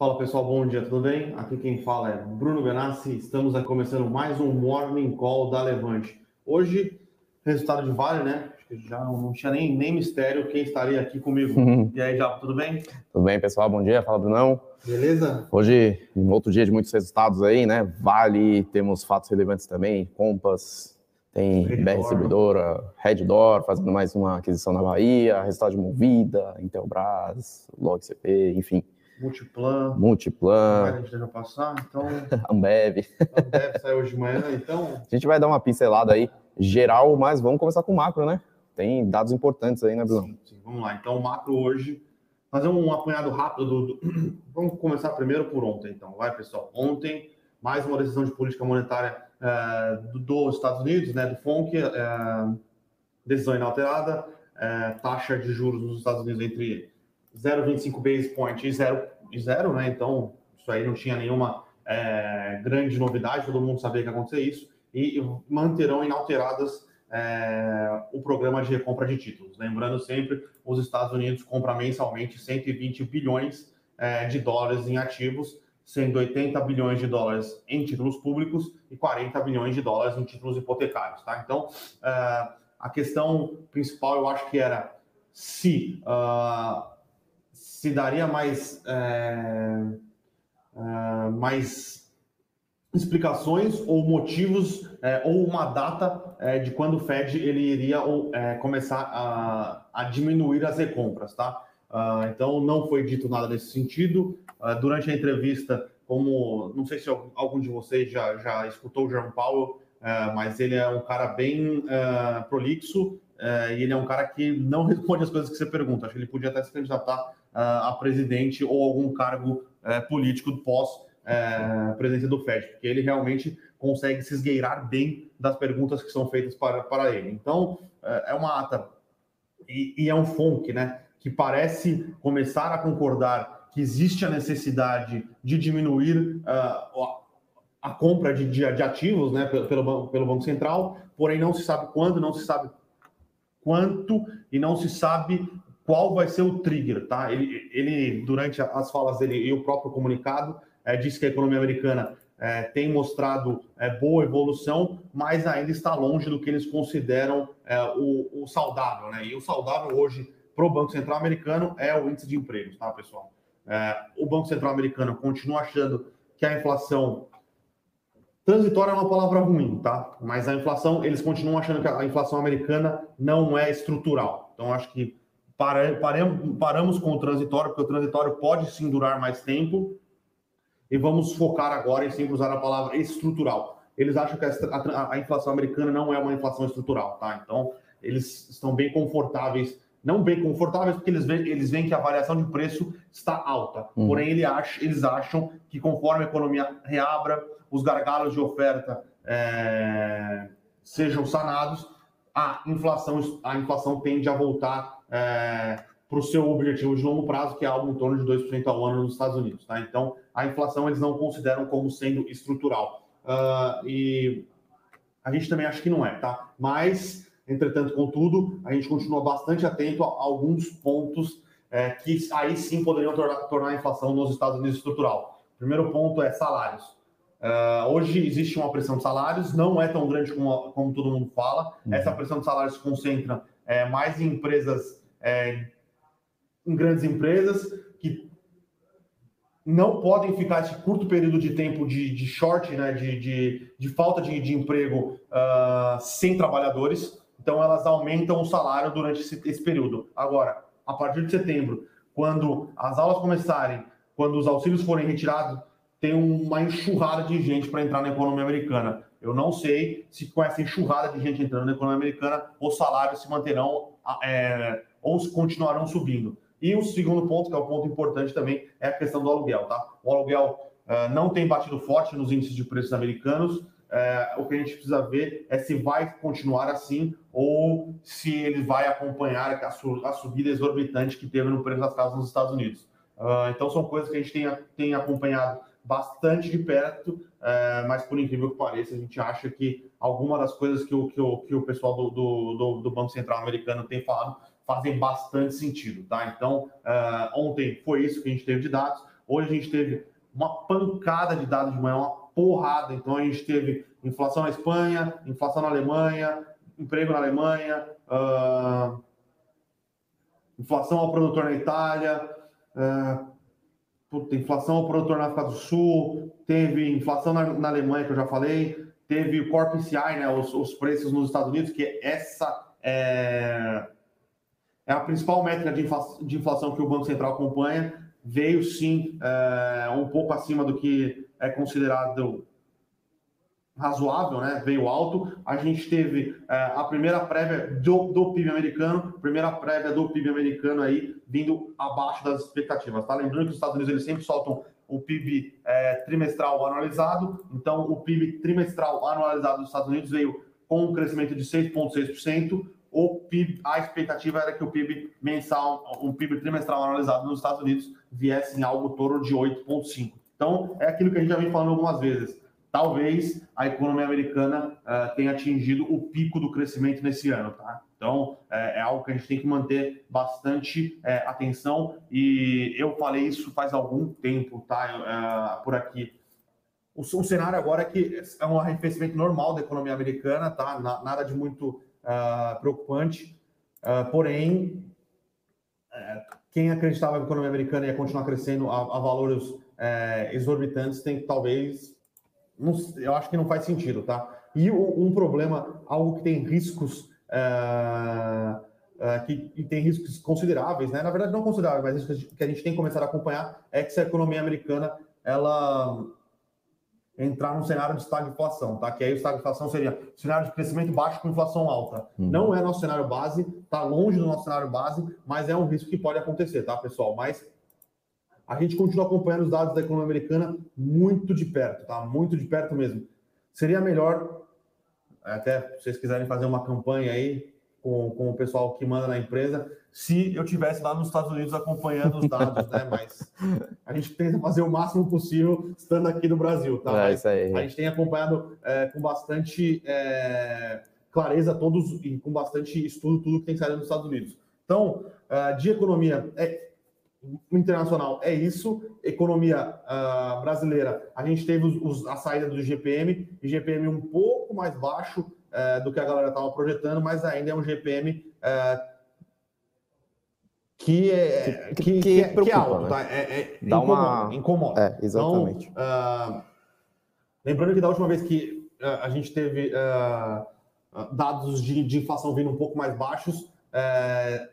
Fala pessoal, bom dia, tudo bem? Aqui quem fala é Bruno Benassi, estamos começando mais um Morning Call da Levante. Hoje, resultado de Vale, né? Acho que já não tinha nem, nem mistério quem estaria aqui comigo. E aí, já, tudo bem? Tudo bem, pessoal, bom dia, fala Brunão. Beleza? Hoje, um outro dia de muitos resultados aí, né? Vale, temos fatos relevantes também, Compass, tem. BR Distribuidora, Reddor, fazendo mais uma aquisição na Bahia, resultado de Movida, Intelbras, LogCP, enfim, Multiplan, Multiplan, a gente deixa passar, então Ambev. deve sair hoje de manhã, então A gente vai dar uma pincelada aí geral, mas vamos começar com o macro, né? Tem dados importantes aí, né, Bruno? Sim, sim, vamos lá. Então, o macro hoje, fazer um apanhado rápido do, do- Vamos começar primeiro por ontem, então. Vai, pessoal. Ontem, mais uma decisão de política monetária do- dos Estados Unidos, né, do FONC, eh, decisão inalterada, eh, taxa de juros nos Estados Unidos entre 0,25 base point e 0, e 0, né? Então, isso aí não tinha nenhuma eh, grande novidade, todo mundo sabia que ia acontecer isso, e manterão inalteradas é, o programa de recompra de títulos. Lembrando sempre, os Estados Unidos compram mensalmente 120 bilhões é, de dólares em ativos, sendo 80 bilhões de dólares em títulos públicos e 40 bilhões de dólares em títulos hipotecários. Tá? Então, é, a questão principal eu acho que era se, ah, se daria mais, é, ah, mais explicações ou motivos é, ou uma data é, de quando o Fed ele iria é, começar a, a diminuir as recompras, tá? Ah, então não foi dito nada nesse sentido. Ah, durante a entrevista, como não sei se algum de vocês já, já escutou o Jerome Powell, é, mas ele é um cara bem é, prolixo é, e ele é um cara que não responde as coisas que você pergunta. Acho que ele podia até se candidatar ah, a presidente ou algum cargo é, político pós é, presidência do Fed, porque ele realmente consegue se esgueirar bem das perguntas que são feitas para, para ele. Então, é é uma ata e, e é um FONC, né, que parece começar a concordar que existe a necessidade de diminuir ah, a, a compra de, de, de ativos, né, pelo, pelo Banco Central, porém não se sabe quando, não se sabe quanto e não se sabe qual vai ser o trigger, tá? Ele, ele durante as falas dele e o próprio comunicado, é, disse que a economia americana é, tem mostrado é, boa evolução, mas ainda está longe do que eles consideram o, o saudável, né? E o saudável hoje para o Banco Central americano é o índice de empregos, tá, pessoal? O Banco Central americano continua achando que a inflação transitória é uma palavra ruim, tá? Mas a inflação, eles continuam achando que a inflação americana não é estrutural. Então, acho que para, paramos, paramos com o transitório, porque o transitório pode sim durar mais tempo, e vamos focar agora em sempre usar a palavra estrutural. Eles acham que a, a- a inflação americana não é uma inflação estrutural, tá? Então, eles estão bem confortáveis, não bem confortáveis, porque eles veem, eles veem que a variação de preço está alta. Uhum. Porém, ele acha, eles acham que conforme a economia reabra, os gargalos de oferta é, sejam sanados, a inflação, a inflação tende a voltar para o seu objetivo de longo prazo, que é algo em torno de 2% ao ano nos Estados Unidos. Tá? Então, a inflação eles não consideram como sendo estrutural. Ah, e a gente também acha que não é, tá? Mas, entretanto, contudo, a gente continua bastante atento a alguns pontos é, que aí sim poderiam tornar, tornar a inflação nos Estados Unidos estrutural. Primeiro ponto é salários. Ah, hoje existe uma pressão de salários, não é tão grande como, como todo mundo fala. Uhum. Essa pressão de salários se concentra é, mais em empresas, é, em grandes empresas, que não podem ficar esse curto período de tempo de, de short, né, de, de, de falta de, de emprego ah, sem trabalhadores. Então, elas aumentam o salário durante esse, esse período. Agora, a partir de setembro, quando as aulas começarem, quando os auxílios forem retirados, tem uma enxurrada de gente para entrar na economia americana. Eu não sei se com essa enxurrada de gente entrando na economia americana, os salários se manterão é, ou continuarão subindo. E o segundo ponto, que é o ponto importante também, é a questão do aluguel, tá? O aluguel eh, não tem batido forte nos índices de preços americanos. Eh, o que a gente precisa ver é se vai continuar assim ou se ele vai acompanhar a, su- a subida exorbitante que teve no preço das casas nos Estados Unidos. Ah, então, são coisas que a gente tem, tem acompanhado bastante de perto, eh, mas por incrível que pareça, a gente acha que alguma das coisas que o, que o, que o pessoal do, do, do- do Banco Central americano tem falado fazem bastante sentido, tá? Então, ah, ontem foi isso que a gente teve de dados. Hoje a gente teve uma pancada de dados de manhã, uma porrada. Então a gente teve inflação na Espanha, inflação na Alemanha, emprego na Alemanha, uh, inflação ao produtor na Itália, uh, puta, inflação ao produtor na África do Sul, teve inflação na, na Alemanha, que eu já falei, teve o Corp CI, né, os, os, preços nos Estados Unidos, que essa é, é a principal métrica de inflação, que o Banco Central acompanha, veio sim é, um pouco acima do que é considerado razoável, né? Veio alto. A gente teve é, a primeira prévia do, do PIB americano, primeira prévia do PIB americano aí vindo abaixo das expectativas. Tá lembrando que os Estados Unidos eles sempre soltam o PIB é, trimestral anualizado. Então, o PIB trimestral anualizado dos Estados Unidos veio com um crescimento de 6,6%. O PIB, a expectativa era que o PIB mensal, o PIB trimestral anualizado nos Estados Unidos viesse em algo torno de 8,5%. Então, é aquilo que a gente já vem falando algumas vezes talvez a economia americana uh, tenha atingido o pico do crescimento nesse ano, tá? Então, é, é algo que a gente tem que manter bastante é, atenção e eu falei isso faz algum tempo, tá? Uh, por aqui. O, o, cenário agora é que é um arrefecimento normal da economia americana, tá? Na, nada de muito uh, preocupante, porém, quem acreditava que a economia americana ia continuar crescendo a, a valores exorbitantes tem que talvez não, eu acho que não faz sentido, tá? E um problema, algo que tem riscos, uh, uh, que, que, tem riscos consideráveis, né? Na verdade, não consideráveis, mas riscos que a gente tem que começar a acompanhar é que se a economia americana ela entrar num cenário de estagflação, tá? Que aí o estagflação seria cenário de crescimento baixo com inflação alta. Uhum. Não é nosso cenário base, tá longe do nosso cenário base, mas é um risco que pode acontecer, tá, pessoal? Mas a gente continua acompanhando os dados da economia americana muito de perto, tá? Muito de perto mesmo. Seria melhor, até se vocês quiserem fazer uma campanha aí com, com o pessoal que manda na empresa, se eu tivesse lá nos Estados Unidos acompanhando os dados, né? Mas a gente tenta fazer o máximo possível estando aqui no Brasil, tá? É isso aí. A gente tem acompanhado é, com bastante é, clareza todos e com bastante estudo tudo que tem saído nos Estados Unidos. Então, é, de economia, é, internacional é isso. Economia uh, brasileira, a gente teve os, os, a saída do GPM, GPM um pouco mais baixo uh, do que a galera estava projetando, mas ainda é um GPM uh, eh, que, é, que, que, que, é, preocupa, que é alto, né? tá? É, é, Dá incomoda, uma... incomoda. É, exatamente. Então, lembrando que da última vez que a gente teve dados de, de, inflação vindo um pouco mais baixos,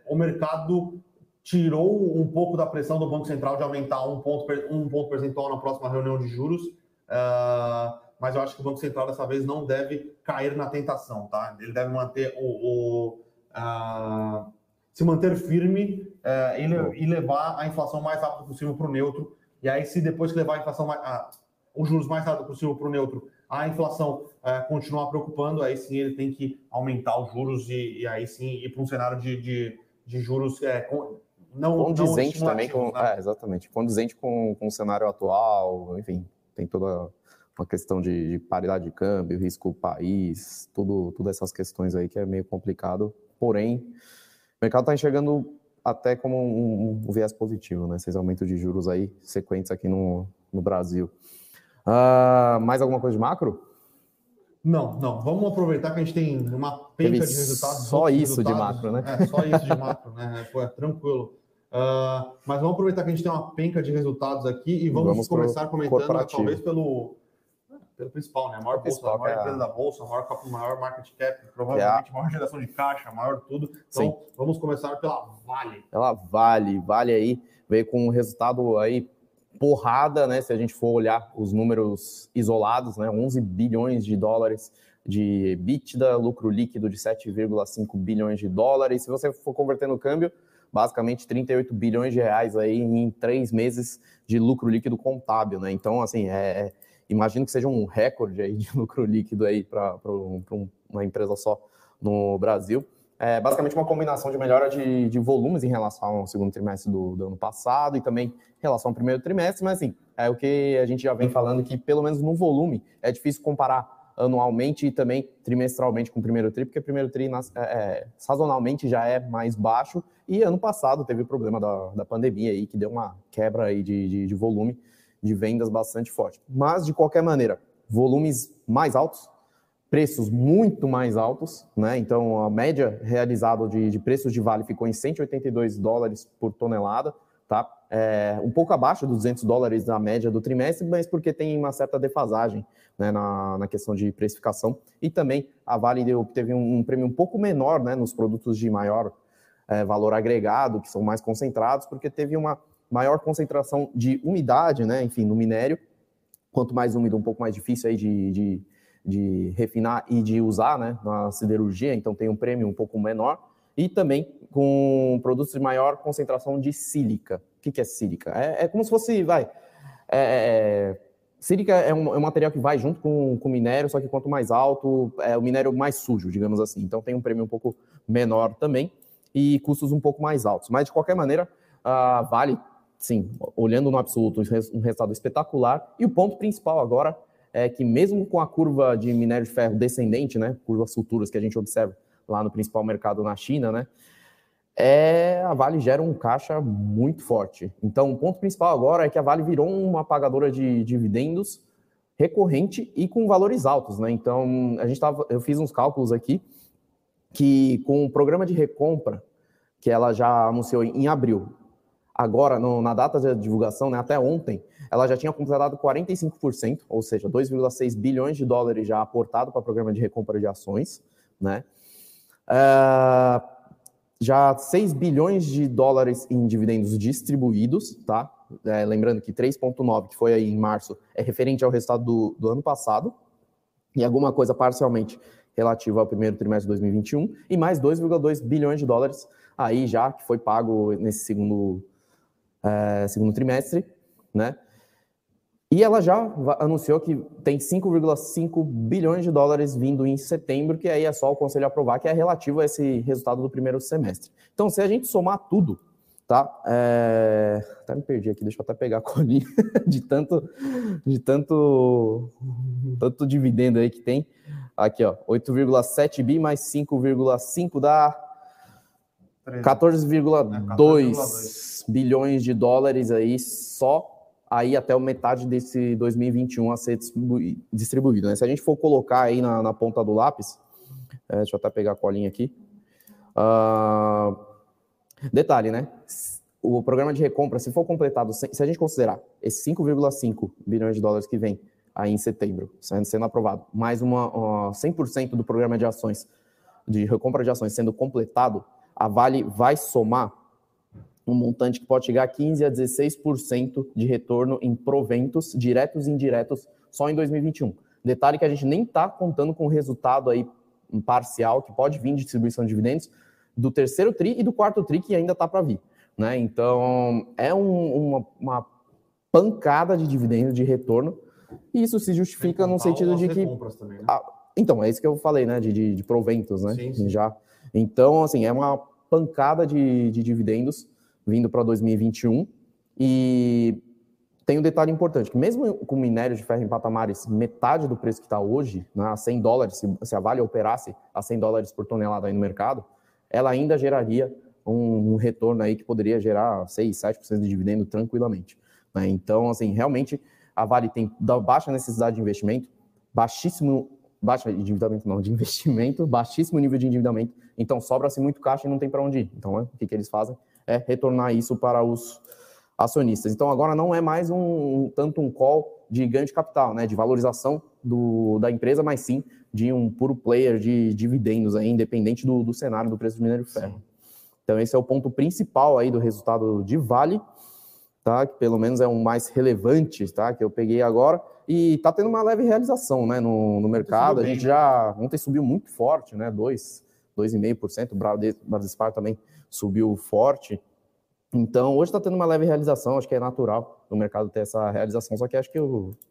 o mercado tirou um pouco da pressão do Banco Central de aumentar um ponto, um ponto percentual na próxima reunião de juros, uh, mas eu acho que o Banco Central dessa vez não deve cair na tentação, tá? Ele deve manter o, o uh, se manter firme uh, e, e, levar a inflação mais rápido possível para o neutro. E aí, se depois que levar a inflação mais, os juros mais rápido possível para o neutro, a inflação continuar preocupando, aí sim ele tem que aumentar os juros e, e aí sim ir para um cenário de, de, de juros é, com, não condizente não também com né? é, exatamente condizente com, com o cenário atual enfim tem toda uma questão de, de paridade de câmbio risco país tudo todas essas questões aí que é meio complicado porém o mercado está enxergando até como um, um, viés positivo né esses aumentos de juros aí sequentes aqui no, no Brasil uh, mais alguma coisa de macro não, não. Vamos aproveitar que a gente tem uma penca de resultados. Só isso resultados. de macro, né? É, só isso de macro, né? Foi tranquilo. Uh, mas vamos aproveitar que a gente tem uma penca de resultados aqui e vamos, vamos começar comentando, talvez pelo, pelo principal, né? A maior, bolsa, a maior é empresa da bolsa, a maior, maior market cap, provavelmente a maior geração de caixa, maior tudo. Então, Sim. vamos começar pela Vale. Pela Vale. Vale aí veio com um resultado aí porrada, né? Se a gente for olhar os números isolados, né? 11 bilhões de dólares de EBITDA, lucro líquido de 7,5 bilhões de dólares. Se você for converter no câmbio, basicamente 38 bilhões de reais aí em três meses de lucro líquido contábil, né? Então, assim, é, é imagino que seja um recorde aí de lucro líquido aí para um, uma empresa só no Brasil. É basicamente uma combinação de melhora de, de volumes em relação ao segundo trimestre do, do, ano passado e também em relação ao primeiro trimestre, mas assim, é o que a gente já vem falando que, pelo menos no volume, é difícil comparar anualmente e também trimestralmente com o primeiro tri, porque o primeiro tri é, é, sazonalmente já é mais baixo e ano passado teve o problema da, da pandemia aí que deu uma quebra aí de, de, de volume de vendas bastante forte. Mas, de qualquer maneira, volumes mais altos, preços muito mais altos, né? Então, a média realizada de, de preços de vale ficou em 182 dólares por tonelada, tá? É, um pouco abaixo dos 200 dólares da média do trimestre, mas porque tem uma certa defasagem né, na, na questão de precificação. E também a Vale deu, teve um, um prêmio um pouco menor né, nos produtos de maior é, valor agregado, que são mais concentrados, porque teve uma maior concentração de umidade, né, enfim, no minério. Quanto mais úmido, um pouco mais difícil aí de, de, de refinar e de usar né, na siderurgia, então tem um prêmio um pouco menor. E também com produtos de maior concentração de sílica. Que, que é sílica? É, é, como se fosse, vai. É, é, sílica é um, é um, material que vai junto com o minério, só que quanto mais alto, é o minério mais sujo, digamos assim. Então tem um prêmio um pouco menor também e custos um pouco mais altos. Mas de qualquer maneira, a Vale, sim, olhando no absoluto, um resultado espetacular. E o ponto principal agora é que mesmo com a curva de minério de ferro descendente, né, curvas futuras que a gente observa lá no principal mercado na China, né, é, a Vale gera um caixa muito forte. Então, o ponto principal agora é que a Vale virou uma pagadora de dividendos recorrente e com valores altos, né? Então, a gente tava, eu fiz uns cálculos aqui que com o programa de recompra que ela já anunciou em abril, agora no, na data de divulgação, né, até ontem, ela já tinha completado 45%, ou seja, 2,6 bilhões de dólares já aportado para o programa de recompra de ações, né? Uh, já 6 bilhões de dólares em dividendos distribuídos, tá? É, lembrando que 3,9, que foi aí em março, é referente ao resultado do, do ano passado, e alguma coisa parcialmente relativa ao primeiro trimestre de 2021, e mais 2,2 bilhões de dólares aí já que foi pago nesse segundo, é, segundo trimestre, né? E ela já anunciou que tem 5,5 bilhões de dólares vindo em setembro, que aí é só o conselho aprovar, que é relativo a esse resultado do primeiro semestre. Então, se a gente somar tudo, tá? É... Até me perdi aqui, deixa eu até pegar a colinha de tanto, de tanto, tanto dividendo aí que tem. Aqui, ó, 8,7 bi mais 5,5 dá 14,2 é, bilhões de dólares aí só aí até metade desse 2021 a ser distribuído. Né? Se a gente for colocar aí na, na ponta do lápis, é, deixa eu até pegar a colinha aqui. Uh, detalhe, né? O programa de recompra, se for completado, se a gente considerar esses 5,5 bilhões de dólares que vem aí em setembro, sendo, sendo aprovado, mais uma, uh, 100% do programa de ações, de recompra de ações sendo completado, a Vale vai somar um montante que pode chegar a 15 a 16% de retorno em proventos diretos e indiretos só em 2021. Detalhe que a gente nem está contando com o resultado aí parcial que pode vir de distribuição de dividendos do terceiro tri e do quarto tri que ainda está para vir. Né? Então, é um, uma, uma, pancada de dividendos, de retorno, e isso se justifica no sentido de que... Também, né? ah, então, é isso que eu falei, né? De, de, de proventos, né? Sim, sim. Já. Então, assim, é uma pancada de, de dividendos vindo para 2021. E tem um detalhe importante, que mesmo com minério de ferro em patamares metade do preço que está hoje, né, a 100 dólares, se, se, a Vale operasse a 100 dólares por tonelada aí no mercado, ela ainda geraria um, um retorno aí que poderia gerar 6, 7% de dividendo tranquilamente. Né? Então, assim, realmente a Vale tem baixa necessidade de investimento, baixíssimo, baixa endividamento não, de investimento, baixíssimo nível de endividamento, então sobra-se muito caixa e não tem para onde ir. Então, né, o que, que eles fazem? É retornar isso para os acionistas. Então agora não é mais um, um tanto um call de ganho de capital, né, de valorização do, da empresa, mas sim de um puro player de dividendos aí, independente do, do cenário do preço do minério de ferro. Então esse é o ponto principal aí do resultado de Vale, tá? Que pelo menos é um mais relevante, tá? Que eu peguei agora e tá tendo uma leve realização, né, no, no mercado. A gente já ontem subiu muito forte, né, 2, 2,5%, o Bradespar também subiu forte. Então, hoje está tendo uma leve realização, acho que é natural no mercado ter essa realização, só que acho que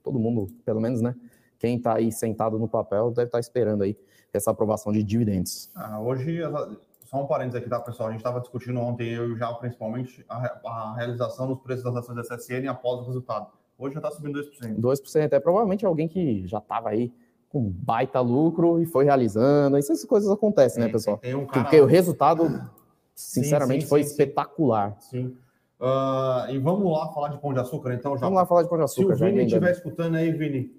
todo mundo, pelo menos, né, quem está aí sentado no papel, deve estar tá esperando aí essa aprovação de dividendos. Ah, hoje, só um parênteses aqui, tá, pessoal? A gente estava discutindo ontem, eu já, principalmente, a, a, realização dos preços das ações da SSN após o resultado. Hoje já está subindo 2%. 2%, é provavelmente alguém que já estava aí com baita lucro e foi realizando. Essas coisas acontecem, né, pessoal? Tem um cara... Porque o resultado, sinceramente, sim, sim, foi sim, espetacular. Sim. Uh, e vamos lá falar de Pão de Açúcar, então, já. Vamos lá falar de Pão de Açúcar. Se o Vini estiver escutando aí, Vini,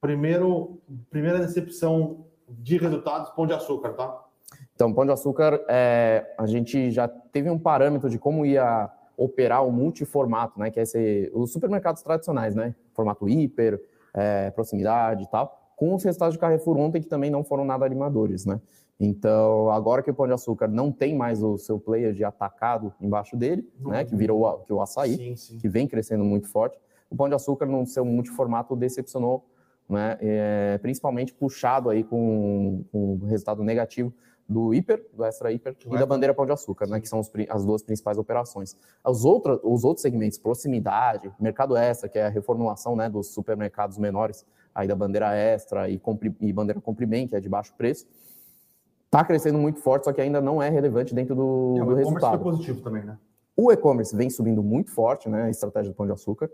primeiro, primeira decepção de resultados, Pão de Açúcar, tá? Então, Pão de Açúcar, é, a gente já teve um parâmetro de como ia operar o multiformato, né? Que é esse, os supermercados tradicionais, né? Formato hiper, é, proximidade e tal, com os resultados de Carrefour ontem que também não foram nada animadores, né? Então, agora que o Pão de Açúcar não tem mais o seu player de atacado embaixo dele, uhum. né, que virou o, que o açaí, sim, sim. que vem crescendo muito forte, o Pão de Açúcar no seu multiformato decepcionou, né, é, principalmente puxado aí com, com resultado negativo do hiper, do extra hiper e da bandeira Pão de Açúcar, né, que são os, as duas principais operações. Os, outra, os outros segmentos, proximidade, mercado extra, que é a reformulação né, dos supermercados menores, aí da bandeira extra e, compri, e bandeira comprimento, que é de baixo preço, está crescendo muito forte, só que ainda não é relevante dentro do, é, do resultado. O e-commerce foi positivo também, né? O e-commerce vem subindo muito forte, né? A estratégia do Pão de Açúcar,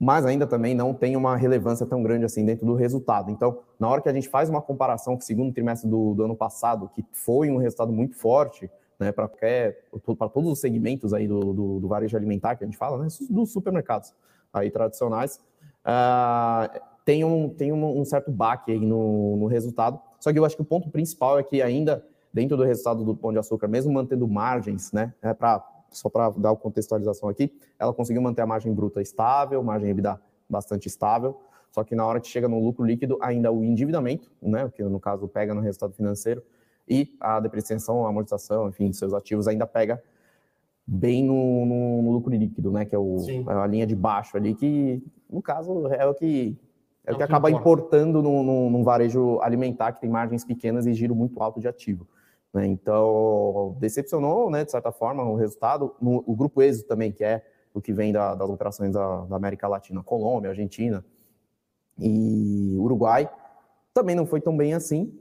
mas ainda também não tem uma relevância tão grande assim dentro do resultado. Então, na hora que a gente faz uma comparação com o segundo trimestre do, do ano passado, que foi um resultado muito forte, né, para para todos os segmentos aí do, do, do, varejo alimentar que a gente fala, né, dos supermercados aí tradicionais, uh, tem um, tem um, um certo baque aí no, no resultado, só que eu acho que o ponto principal é que ainda dentro do resultado do Pão de Açúcar, mesmo mantendo margens, né, é para só para dar a contextualização aqui, ela conseguiu manter a margem bruta estável, margem EBITDA bastante estável, só que na hora que chega no lucro líquido, ainda o endividamento, né, que no caso pega no resultado financeiro, e a depreciação, a amortização, enfim, dos seus ativos ainda pega bem no, no, no lucro líquido, né, que é, o, é a linha de baixo ali, que no caso é o que é, o que, acaba importando num, varejo alimentar que tem margens pequenas e giro muito alto de ativo. Né? Então, decepcionou, né, de certa forma, o resultado. No, o grupo êxito também, que é o que vem da, das operações da, da, América Latina, Colômbia, Argentina e Uruguai, também não foi tão bem assim,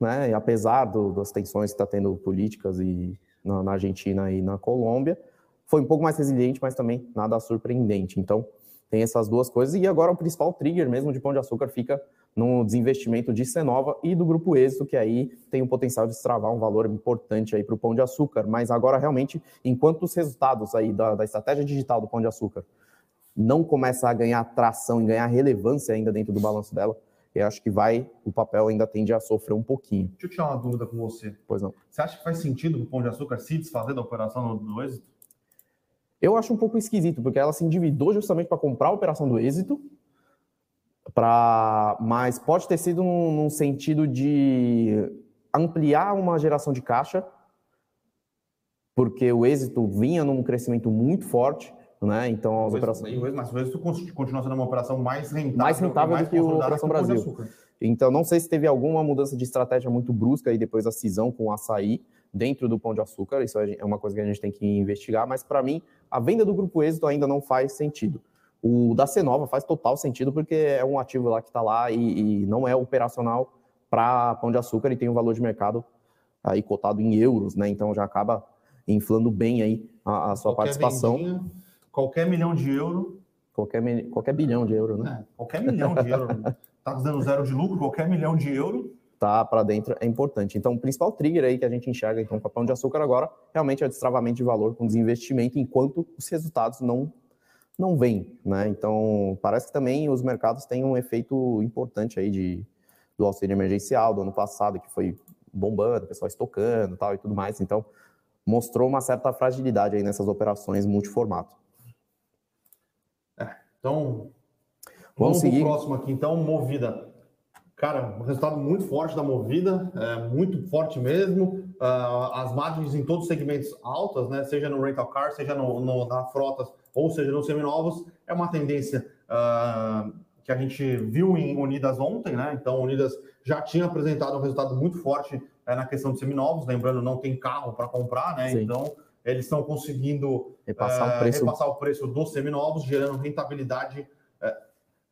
né? E apesar do, das tensões que está tendo políticas e na, na Argentina e na Colômbia, foi um pouco mais resiliente, mas também nada surpreendente. Então, tem essas duas coisas. E agora o principal trigger mesmo de Pão de Açúcar fica no desinvestimento de Cenova e do Grupo Êxito, que aí tem o potencial de destravar um valor importante aí para o Pão de Açúcar. Mas agora, realmente, enquanto os resultados aí da, da estratégia digital do Pão de Açúcar não começa a ganhar tração e ganhar relevância ainda dentro do balanço dela, eu acho que vai, o papel ainda tende a sofrer um pouquinho. Deixa eu tirar uma dúvida com você. Pois não. Você acha que faz sentido o Pão de Açúcar se desfazer da operação do, do êxito? Eu acho um pouco esquisito, porque ela se endividou justamente para comprar a operação do êxito, pra... mas pode ter sido num, num sentido de ampliar uma geração de caixa, porque o êxito vinha num crescimento muito forte, né? Então as operações. Mas o êxito continua sendo uma operação mais rentável, mais rentável do que a Operação Brasil. Então não sei se teve alguma mudança de estratégia muito brusca aí depois da cisão com o açaí dentro do Pão de Açúcar. Isso é uma coisa que a gente tem que investigar, mas para mim a venda do Grupo Êxito ainda não faz sentido. O da Cenova faz total sentido porque é um ativo lá que está lá e, e, não é operacional para pão de açúcar e tem um valor de mercado aí cotado em euros, né? Então já acaba inflando bem aí a, a sua qualquer participação. Vendinha, qualquer milhão de euro. Qualquer, qualquer bilhão de euro, né? É, qualquer milhão de euro. Está dando zero de lucro, qualquer milhão de euro tá para dentro é importante. Então, o principal trigger aí que a gente enxerga então, com o pão de açúcar agora realmente é o destravamento de valor com desinvestimento enquanto os resultados não não vêm, né? Então, parece que também os mercados têm um efeito importante aí de do auxílio emergencial do ano passado que foi bombando, o pessoal estocando, tal e tudo mais. Então, mostrou uma certa fragilidade aí nessas operações multiformato. É, então, vamos, vamos seguir. próximo aqui, então, movida. Cara, um resultado muito forte da Movida, é, muito forte mesmo. Uh, as margens em todos os segmentos altas, né? Seja no rental car, seja no, no na frotas, ou seja nos seminovos, é uma tendência uh, que a gente viu em Unidas ontem, né? Então, Unidas já tinha apresentado um resultado muito forte é, na questão de seminovos, lembrando, não tem carro para comprar, né? Sim. Então, eles estão conseguindo repassar, uh, o preço... repassar o preço dos seminovos, gerando rentabilidade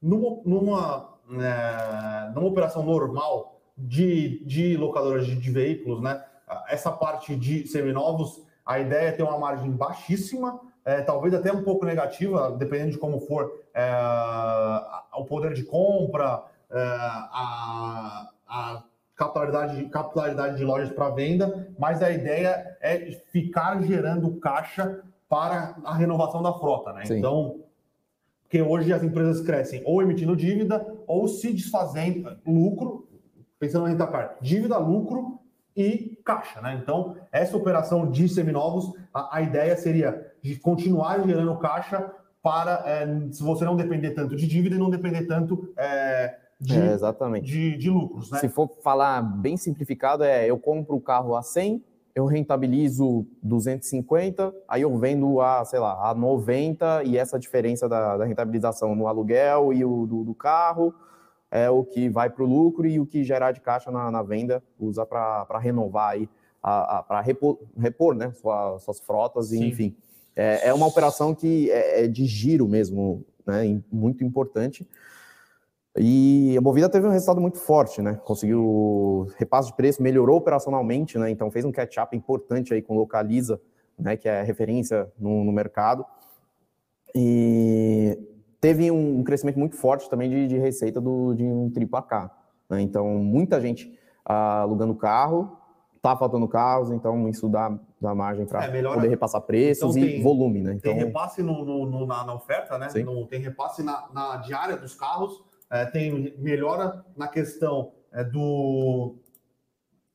numa, numa é, numa operação normal de, de locadoras de, de, veículos, né? Essa parte de seminovos, a ideia é ter uma margem baixíssima, é, talvez até um pouco negativa, dependendo de como for é, o poder de compra, a, a capitalidade, capitalidade de lojas para venda, mas a ideia é ficar gerando caixa para a renovação da frota, né? Sim. Então, porque hoje as empresas crescem ou emitindo dívida ou se desfazendo lucro, pensando na renta par, dívida, lucro e caixa, né? Então, essa operação de seminovos, a, a ideia seria de continuar gerando caixa para, é, se você não depender tanto de dívida e não depender tanto é, de, é, exatamente. De, de, lucros, né? Se for falar bem simplificado, é eu compro o carro a 100, eu rentabilizo 250, aí eu vendo a, sei lá, a 90 e essa diferença da, da rentabilização no aluguel e o do, do carro é o que vai para o lucro e o que gerar de caixa na, na venda usa para renovar aí, para repor, repor né, sua, suas frotas, Sim. enfim. É, é, uma operação que é, é de giro mesmo, né, muito importante. E a Movida teve um resultado muito forte, né? Conseguiu repasse de preço, melhorou operacionalmente, né? Então fez um catch-up importante aí com Localiza, né? Que é referência no, no mercado. E teve um crescimento muito forte também de, de receita do, de um triplo AK. Né? Então, muita gente ah, alugando carro, tá faltando carros, então isso dá, dá margem para é, poder repassar preços então, tem, e volume. Né? Então, tem repasse no, no, na, na, oferta, né? No, tem repasse na, na, diária dos carros, é, tem melhora na questão é, do,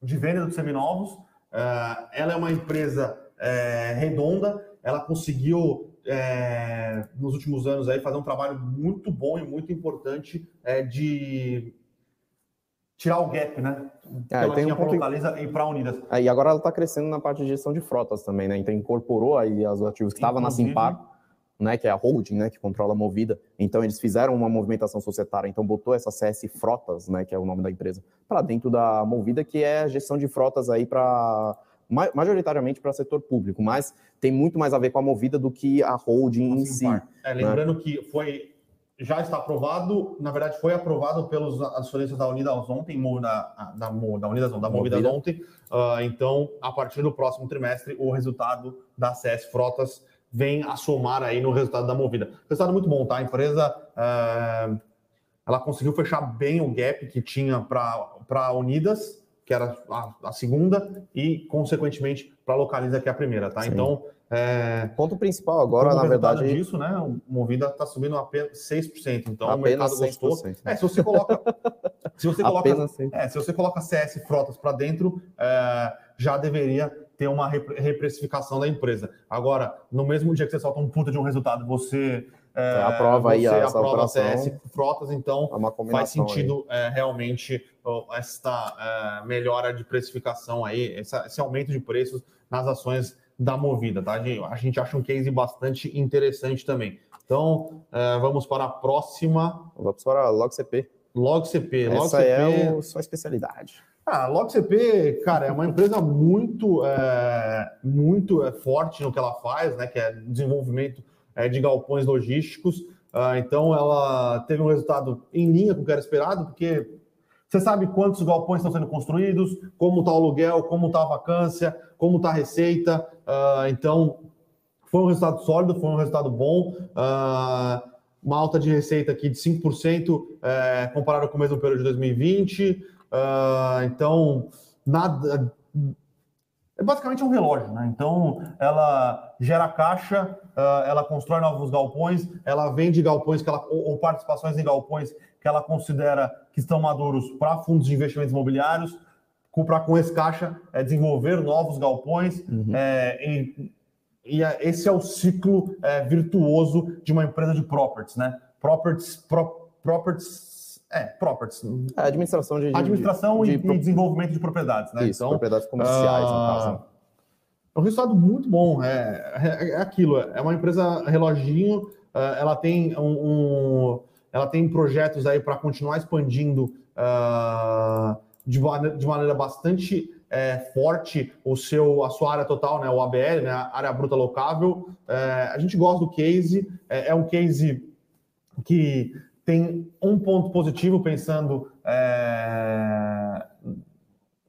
de venda dos seminovos. É, ela é uma empresa é, redonda, ela conseguiu é, nos últimos anos aí fazer um trabalho muito bom e muito importante é, de tirar o gap, né? É, ela tinha um para Localiza e para Unidas. É, e agora ela está crescendo na parte de gestão de frotas também, né? Então incorporou aí os ativos que estavam na Simpar, né? Que é a holding, né? Que controla a Movida. Então eles fizeram uma movimentação societária, então botou essa CS Frotas, né? Que é o nome da empresa, para dentro da Movida, que é a gestão de frotas aí para majoritariamente para o setor público, mas tem muito mais a ver com a movida do que a holding em si. É, lembrando né? que foi já está aprovado, na verdade foi aprovado pelos acionistas da Unidas ontem, da, da, da Unidas não, da Movida, Movida. ontem, uh, então a partir do próximo trimestre o resultado da CS Frotas vem a somar aí no resultado da Movida. Resultado muito bom, tá? A empresa uh, ela conseguiu fechar bem o gap que tinha para Unidas, que era a, a segunda, e, consequentemente, para Localiza, que é a primeira, tá? Sim. Então. É... Ponto principal agora, na verdade. disso, né? O Movida está subindo apenas 6%. Então apenas o mercado gostou. Né? É, se você coloca. se você coloca, é, se você coloca CS Frotas para dentro, é, já deveria ter uma reprecificação da empresa. Agora, no mesmo dia que você solta um puta de um resultado, você é, aprova aí a aprova CS Frotas, então é faz sentido é, realmente esta é, melhora de precificação aí, essa, esse aumento de preços nas ações da Movida, tá? A gente acha um case bastante interessante também. Então, é, vamos para a próxima. Vamos para a LogCP. LogCP. Essa LogCP... é a sua especialidade. Ah, a LogCP, cara, é uma empresa muito, é, muito é, forte no que ela faz, né? Que é desenvolvimento é, de galpões logísticos. Ah, então, ela teve um resultado em linha com o que era esperado, porque você sabe quantos galpões estão sendo construídos, como está o aluguel, como está a vacância, como está a receita. Ah, então, foi um resultado sólido, foi um resultado bom. Ah, uma alta de receita aqui de 5% é, comparado com o mesmo período de 2020. Então, nada é basicamente um relógio, né? Então, ela gera caixa, uh, ela constrói novos galpões, ela vende galpões que ela, ou, ou participações em galpões que ela considera que estão maduros para fundos de investimentos imobiliários, para com esse caixa é, desenvolver novos galpões. Uhum. É, e, e, esse é o ciclo é, virtuoso de uma empresa de properties, né? Properties, pro, properties é, properties. É, administração de, administração de, e, de, desenvolvimento de propriedades, né? Isso, então, propriedades comerciais, uh, no caso. Né? É um resultado muito bom. É, é, é aquilo. É uma empresa reloginho. Uh, ela tem um, um, ela tem projetos aí para continuar expandindo uh, de, de maneira bastante é, forte o seu, a sua área total, né, o ABL, né, a área bruta locável. É, a gente gosta do case, é, é, um case que tem um ponto positivo pensando é,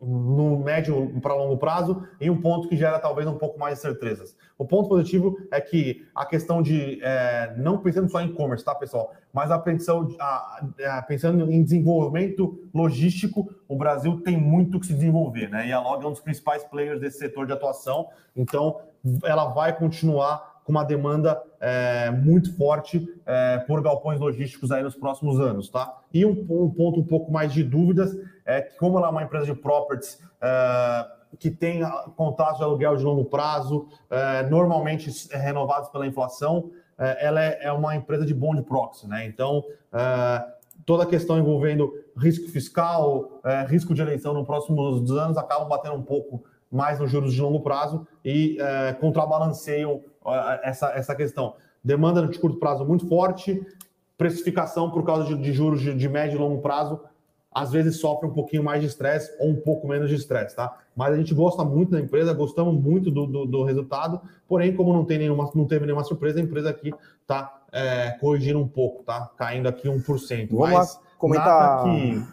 no médio para longo prazo e um ponto que gera talvez um pouco mais de certezas. O ponto positivo é que a questão de, é, não pensando só em e-commerce, tá, pessoal? Mas a pensão, a, a, pensando em desenvolvimento logístico, o Brasil tem muito que se desenvolver, né? E a Log é um dos principais players desse setor de atuação, então ela vai continuar com uma demanda é, muito forte é, por galpões logísticos aí nos próximos anos, tá? E um, um, ponto um pouco mais de dúvidas é que como ela é uma empresa de properties é, que tem contratos de aluguel de longo prazo, é, normalmente renovados pela inflação, é, ela é, é, uma empresa de bond proxy, né? Então toda a questão envolvendo risco fiscal, risco de eleição nos próximos anos acabam batendo um pouco mais nos juros de longo prazo e contrabalanceiam essa, essa questão. Demanda de curto prazo muito forte, precificação por causa de, de juros de, de, médio e longo prazo, às vezes sofre um pouquinho mais de estresse ou um pouco menos de estresse, tá? Mas a gente gosta muito da empresa, gostamos muito do, do, do, resultado, porém, como não, tem nenhuma, não teve nenhuma surpresa, a empresa aqui está é, corrigindo um pouco, tá? Caindo aqui 1%. Vamos Mas lá comentar. Nada que,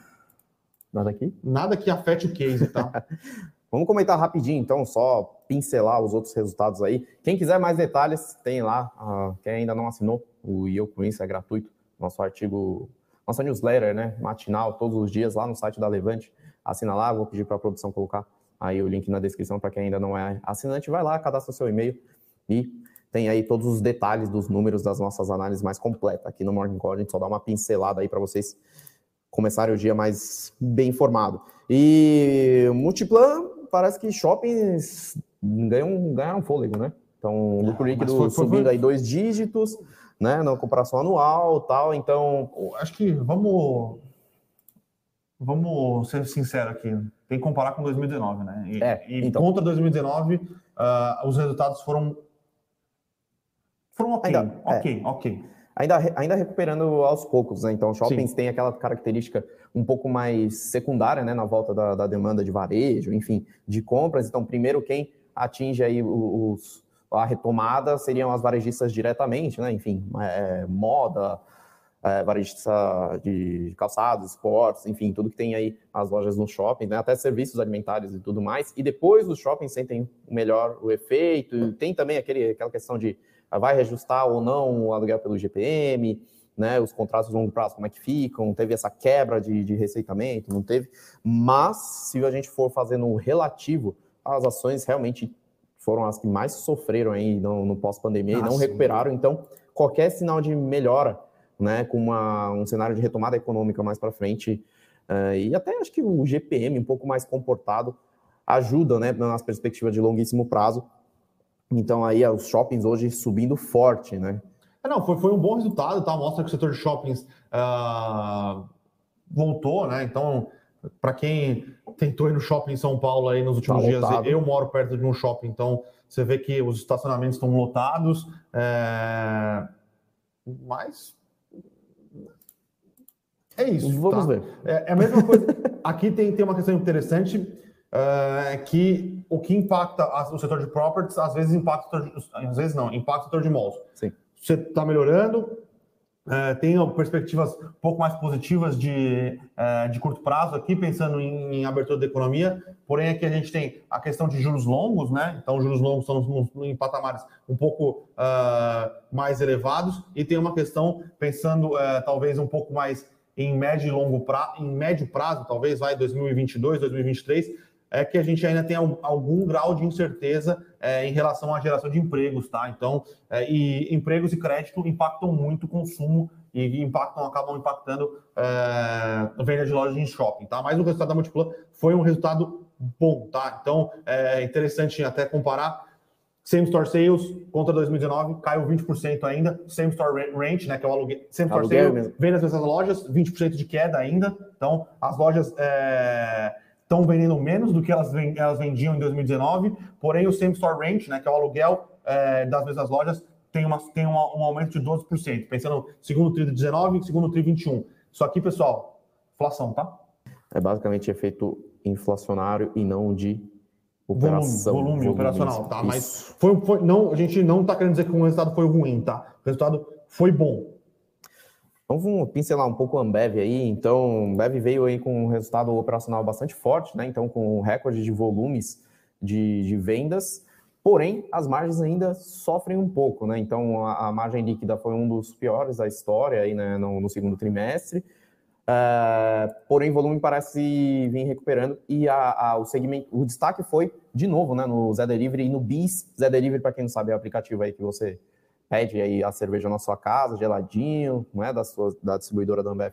nada aqui? Nada que afete o case, tá? Vamos comentar rapidinho, então, só pincelar os outros resultados aí. Quem quiser mais detalhes, tem lá. Uh, quem ainda não assinou, o Eu Com Isso é gratuito. Nosso artigo, nossa newsletter, né? Matinal, todos os dias, lá no site da Levante. Assina lá, vou pedir para a produção colocar aí o link na descrição para quem ainda não é assinante. Vai lá, cadastra seu e-mail e tem aí todos os detalhes dos números das nossas análises mais completas. Aqui no Morning Call a gente só dá uma pincelada aí para vocês começarem o dia mais bem informado. E Multiplan parece que shoppings ganham, ganharam fôlego, né? Então, o lucro líquido foi, foi, subindo foi... aí dois dígitos, né? Na comparação anual tal. Então. Acho que vamos. Vamos ser sinceros aqui. Tem que comparar com 2019, né? E, é, e então... contra 2019, uh, ah, os resultados foram. Foram ok. Ainda, ok, é. ok ainda, ainda recuperando aos poucos, né? Então, shoppings Sim. têm aquela característica um pouco mais secundária, né? Na volta da, da, demanda de varejo, enfim, de compras. Então, primeiro, quem atinge aí os, a retomada seriam as varejistas diretamente, né? Enfim, é, moda, é, varejista de calçados, esportes, enfim, tudo que tem aí as lojas no shopping, né? até serviços alimentares e tudo mais. E depois os shoppings sentem melhor o efeito. Tem também aquele, aquela questão de vai reajustar ou não o aluguel pelo GPM, né, os contratos de longo prazo, como é que ficam, teve essa quebra de, de receitamento, não teve, mas se a gente for fazendo o relativo, as ações realmente foram as que mais sofreram aí no, no pós-pandemia ah, e não sim. recuperaram, então qualquer sinal de melhora, né, com uma, um cenário de retomada econômica mais para frente, uh, e até acho que o GPM um pouco mais comportado ajuda, né, nas perspectivas de longuíssimo prazo, então aí os shoppings hoje subindo forte, né? É, não, foi, foi um bom resultado, tá? Mostra que o setor de shoppings uh, voltou, né? Então, para quem tentou ir no shopping em São Paulo aí nos últimos tá dias, eu moro perto de um shopping, então você vê que os estacionamentos estão lotados, é... mas é isso. Vamos tá? ver. É, é, a mesma coisa. Aqui tem, tem uma questão interessante uh, que o que impacta o setor de properties, às vezes impacta, às vezes não, impacta o setor de malls. Sim. Você está melhorando, tem perspectivas um pouco mais positivas de, é, de curto prazo aqui, pensando em, em, abertura da economia, porém aqui a gente tem a questão de juros longos, né? Então, juros longos estão em patamares um pouco uh, mais elevados, e tem uma questão pensando uh, talvez um pouco mais em médio e longo prazo, em médio prazo, talvez vai 2022, 2023, é que a gente ainda tem algum grau de incerteza é, em relação à geração de empregos, tá? Então, é, e empregos e crédito impactam muito o consumo e impactam, acabam impactando é, venda de lojas em shopping, tá? Mas o resultado da Multiplan foi um resultado bom, tá? Então, é interessante até comparar Same Store Sales contra 2019 caiu 20% ainda. Same Store Rent, né, que é o aluguel. Same Store Sales, vendas dessas lojas, 20% de queda ainda. Então, as lojas é, estão vendendo menos do que elas, elas vendiam em 2019, porém o same store rent, né, que é o aluguel é, das mesmas lojas, tem, uma, tem uma, um aumento de 12%, pensando segundo tri de 19 e segundo tri 21. Isso aqui, pessoal, inflação, tá? É basicamente efeito inflacionário e não de operação. Volume, volume operacional, tá? Isso. Mas foi, foi, não, a gente não está querendo dizer que o resultado foi ruim, tá? O resultado foi bom. Então vamos pincelar um pouco a Ambev aí. Então, Ambev veio aí com um resultado operacional bastante forte, né? Então, com um recorde de volumes de, de vendas. Porém, as margens ainda sofrem um pouco, né? Então, a, a margem líquida foi um dos piores da história aí, né, no, no segundo trimestre. Uh, porém, o volume parece vir recuperando e a, a, o segmento, o destaque foi de novo, né, no Zé Delivery e no Bis. Zé Delivery, para quem não sabe, é o aplicativo aí que você pede aí a cerveja na sua casa, geladinho, não é da sua da distribuidora da Ambev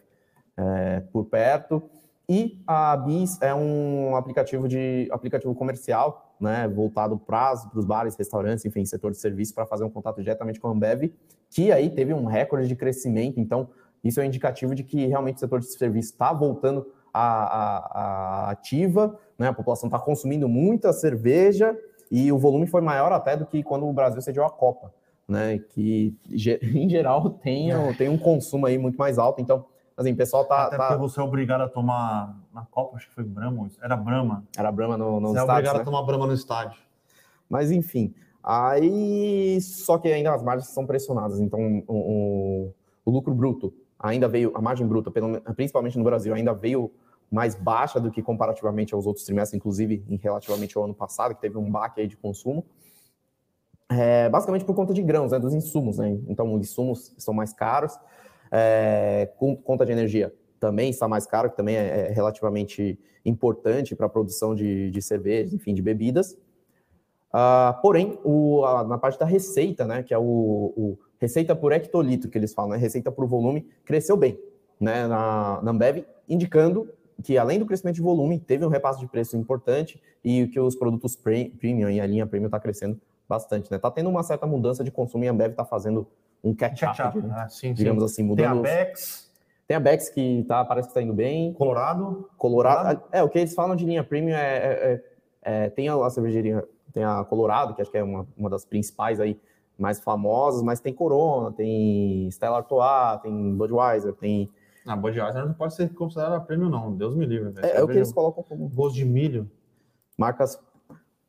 é, por perto. E a Bis é um aplicativo de aplicativo comercial, né, voltado para os bares, restaurantes, enfim, setor de serviço para fazer um contato diretamente com a Ambev, que aí teve um recorde de crescimento. Então, isso é um indicativo de que realmente o setor de serviço está voltando à, à, à, ativa, né? a população está consumindo muita cerveja e o volume foi maior até do que quando o Brasil sediou a Copa, né? que em geral tem, tem um consumo aí muito mais alto. Então, assim, o pessoal tá. Até tá... porque você é obrigado a tomar na Copa, acho que foi Brahma, era Brahma. Era Brahma no, no você estádio. Você é obrigado né? a tomar Brahma no estádio. Mas enfim, aí só que ainda as margens são pressionadas, então o, o, o lucro bruto ainda veio, a margem bruta, principalmente no Brasil, ainda veio mais baixa do que comparativamente aos outros trimestres, inclusive em relativamente ao ano passado, que teve um baque aí de consumo. É, basicamente por conta de grãos, né, dos insumos, né? Então, os insumos estão mais caros, é, conta de energia também está mais caro, que também é, é relativamente importante para a produção de, de cervejas, enfim, de bebidas. Uh, porém, o, a, na parte da receita, né, que é o, o receita por hectolitro, que eles falam, né? receita por volume, cresceu bem né? na, na Ambev, indicando que além do crescimento de volume, teve um repasse de preço importante e que os produtos premium e a linha premium está crescendo bastante. Né? Tá tendo uma certa mudança de consumo e a Ambev está fazendo um catch-up, catch né? ah, digamos assim, mudando. Tem a Bex. Tem a Bex que tá, parece que está indo bem. Colorado. Colorado. Colorado. É, o que eles falam de linha premium é, é, é, é tem a, a cervejaria, tem a Colorado, que acho que é uma, uma das principais aí, mais famosas, mas tem Corona, tem Stella Artois, tem Budweiser, tem... Ah, Budweiser não pode ser considerada prêmio não, Deus me livre. É, é, o que eles colocam como... Gosto de milho. Marcas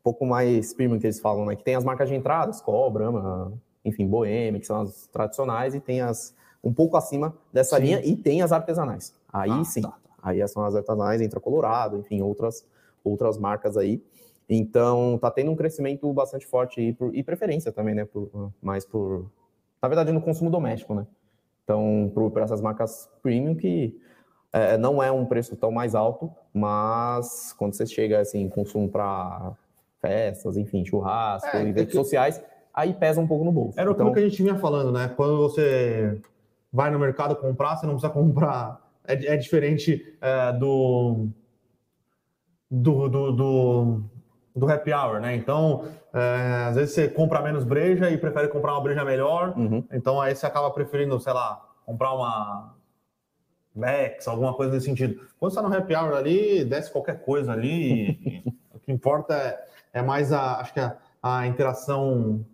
pouco mais premium que eles falam, né? Que tem as marcas de entrada, Skol, Brahma, enfim, Bohemia, que são as tradicionais, e tem as um pouco acima dessa sim. linha, e tem as artesanais. Aí ah, sim, tá, tá. aí são as artesanais, entra Colorado, enfim, outras, outras marcas aí. Então, tá tendo um crescimento bastante forte e, por, e preferência também, né? Por, mais por. Na verdade, no consumo doméstico, né? Então, por essas marcas premium que é, não é um preço tão mais alto, mas quando você chega assim, consumo para festas, enfim, churrasco, é, eventos é que... sociais, aí pesa um pouco no bolso. Era então... o que a gente vinha falando, né? Quando você vai no mercado comprar, você não precisa comprar. É, é diferente é, do, do, do, do do happy hour, né? Então, é, às vezes você compra menos breja e prefere comprar uma breja melhor. Uhum. Então, aí você acaba preferindo, sei lá, comprar uma Bex, alguma coisa nesse sentido. Quando você está no happy hour ali, desce qualquer coisa ali. Que importa é, é mais a, acho que a, a interação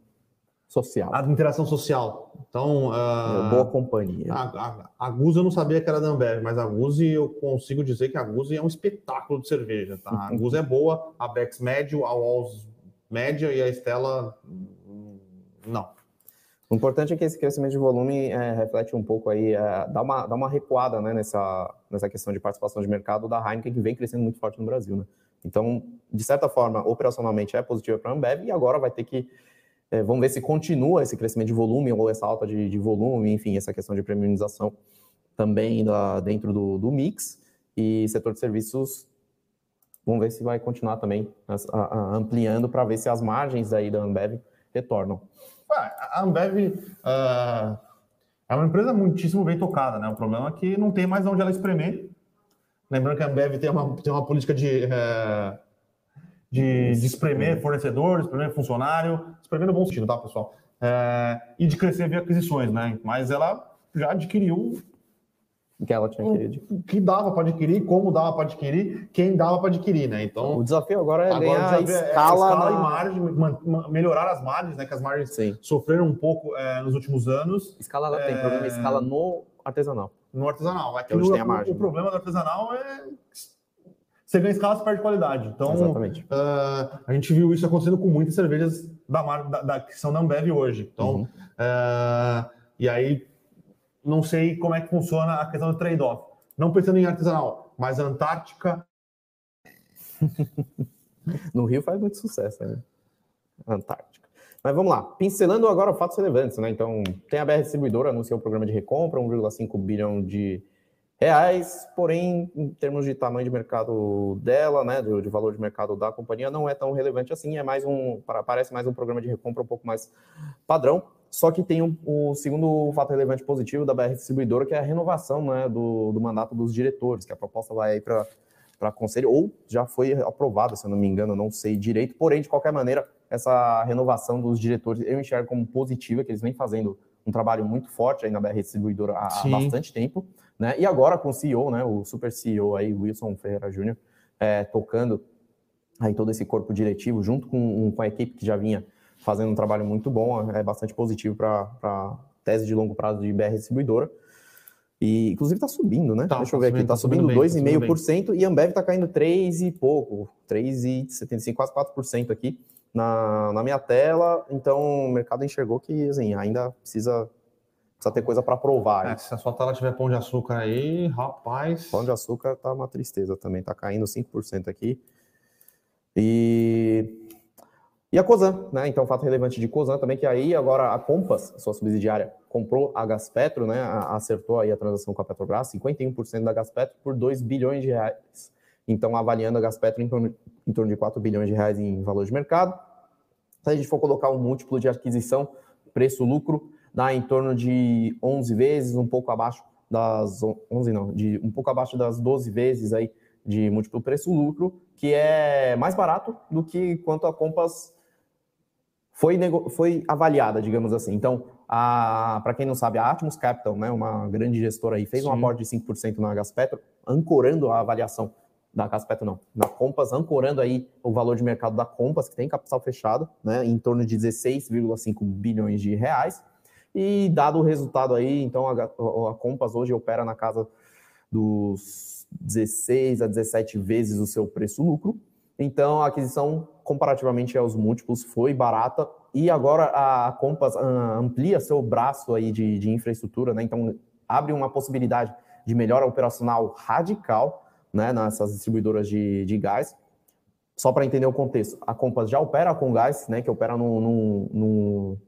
social. A interação social. Então, uh, boa companhia. A, a, a Guzi eu não sabia que era da Ambev, mas a Guzi eu consigo dizer que a Guzi é um espetáculo de cerveja, tá? A Guzi é boa, a Bex médio, a Walls média e a Estela não. O importante é que esse crescimento de volume é, reflete um pouco aí, é, dá, uma, dá uma recuada né, nessa, nessa questão de participação de mercado da Heineken, que vem crescendo muito forte no Brasil. Né? Então, de certa forma, operacionalmente é positiva para a Ambev e agora vai ter que é, vamos ver se continua esse crescimento de volume ou essa alta de, de volume, enfim, essa questão de premiumização também da, dentro do, do, mix. E setor de serviços, vamos ver se vai continuar também ampliando para ver se as margens aí da Ambev retornam. A Ambev uh, é uma empresa muitíssimo bem tocada, né? O problema é que não tem mais onde ela espremer. Lembrando que a Ambev tem uma, tem uma política de. Uh, de, de espremer fornecedor, espremer funcionário, espremer no bom sentido, tá, pessoal? É, e de crescer via aquisições, né? Mas ela já adquiriu que ela tinha querido. O que dava para adquirir, como dava para adquirir, quem dava para adquirir, né? Então o desafio agora é agora ganhar escala, é escala na... e margem, melhorar as margens, né? Que as margens Sim. sofreram um pouco é, nos últimos anos. Escala ela é... tem problema, escala no artesanal. No artesanal. É que no, o, o problema do artesanal é você ganha escala, você perde qualidade. Então, uh, a gente viu isso acontecendo com muitas cervejas da, da, da que são da Ambev hoje. Então, uhum. uh, e aí não sei como é que funciona a questão do trade-off. Não pensando em artesanal, mas Antártica. no Rio faz muito sucesso, né? Antártica. Mas vamos lá, pincelando agora fatos relevantes, né? Então, tem a BR Distribuidora, anunciou o programa de recompra, 1,5 bilhão de reais, porém, em termos de tamanho de mercado dela, né, de, de, valor de mercado da companhia, não é tão relevante assim, é mais um, parece mais um programa de recompra um pouco mais padrão, só que tem um, o segundo fato relevante positivo da BR Distribuidora, que é a renovação né, do, do mandato dos diretores, que a proposta vai aí para conselho, ou já foi aprovada, se eu não me engano, não sei direito, porém, de qualquer maneira, essa renovação dos diretores eu enxergo como positiva, que eles vêm fazendo um trabalho muito forte aí na BR Distribuidora há, há bastante tempo, né? E agora com o CEO, né, o super CEO aí, Wilson Ferreira Júnior, é, tocando aí todo esse corpo diretivo, junto com, com a equipe que já vinha fazendo um trabalho muito bom, é bastante positivo para a tese de longo prazo de BR Distribuidora. E, inclusive, está subindo, né? Tá, Deixa eu ver aqui, está subindo, subindo 2,5% tá e Ambev está caindo 3 e pouco, 3,75%, quase 4% aqui na, na minha tela. Então, o mercado enxergou que, assim, ainda precisa, precisa ter coisa para provar. É, se a sua tela tiver pão de açúcar aí, rapaz... Pão de açúcar tá uma tristeza também, tá caindo 5% aqui. E e a Cosan, né? Então, fato relevante de Cosan também, que aí agora a Compass, sua subsidiária, comprou a Gaspetro, né? Acertou aí a transação com a Petrobras, 51% da Gaspetro por 2 bilhões de reais. Então, avaliando a Gaspetro em torno, em torno de 4 bilhões de reais em valor de mercado. Se a gente for colocar um múltiplo de aquisição, preço-lucro, dá em torno de 11 vezes, um pouco abaixo das 11 não, de um pouco abaixo das 12 vezes aí de múltiplo preço-lucro, que é mais barato do que quanto a Compass foi, foi avaliada, digamos assim. Então, para quem não sabe, a Atmos Capital, né, uma grande gestora aí, fez Sim. um aporte de 5% na Gaspetro, ancorando a avaliação da Gaspetro, não, da Compass, ancorando aí o valor de mercado da Compass, que tem capital fechado, né, em torno de 16,5 bilhões de reais. E dado o resultado aí, então a, a Compass hoje opera na casa dos 16 a 17 vezes o seu preço-lucro. Então, a aquisição, comparativamente aos múltiplos, foi barata e agora a Compass amplia seu braço aí de, de infraestrutura, né? Então, abre uma possibilidade de melhora operacional radical né, nessas distribuidoras de, de gás. Só para entender o contexto, a Compass já opera com gás, né, que opera num, num, num,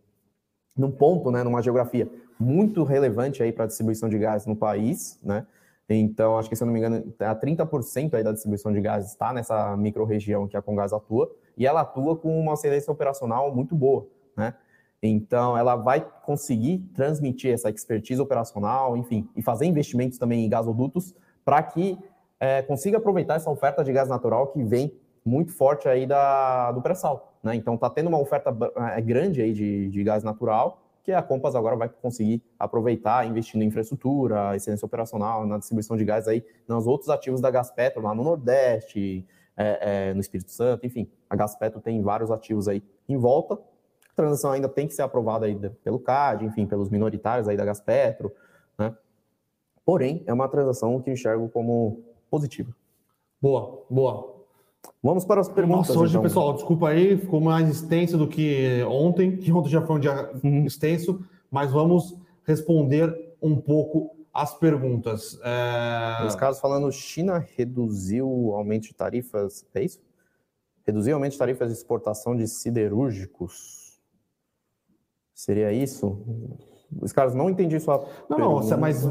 num ponto, né, numa geografia muito relevante aí para a distribuição de gás no país, né? Então, acho que, se eu não me engano, a 30% aí da distribuição de gás está nessa microrregião que a Congás atua, e ela atua com uma excelência operacional muito boa, né? Então, ela vai conseguir transmitir essa expertise operacional, enfim, e fazer investimentos também em gasodutos para que é, consiga aproveitar essa oferta de gás natural que vem muito forte aí da, do pré-sal, né? Então, está tendo uma oferta é, grande aí de, de gás natural, que a Compass agora vai conseguir aproveitar investindo em infraestrutura, excelência operacional, na distribuição de gás aí, nos outros ativos da Gaspetro, lá no Nordeste, é, é, no Espírito Santo, enfim, a Gaspetro tem vários ativos aí em volta. A transação ainda tem que ser aprovada aí pelo CAD, enfim, pelos minoritários aí da Gaspetro, né? Porém, é uma transação que enxergo como positiva. Boa, boa. Vamos para as perguntas. Nossa, hoje, então. pessoal, desculpa aí, ficou mais extenso do que ontem, que ontem já foi um dia uhum. extenso, mas vamos responder um pouco as perguntas. É... Casos falando, China reduziu o aumento de tarifas, é isso? Reduziu o aumento de tarifas de exportação de siderúrgicos. Seria isso? Os caras não entendi sua Não, pergunta. não, mas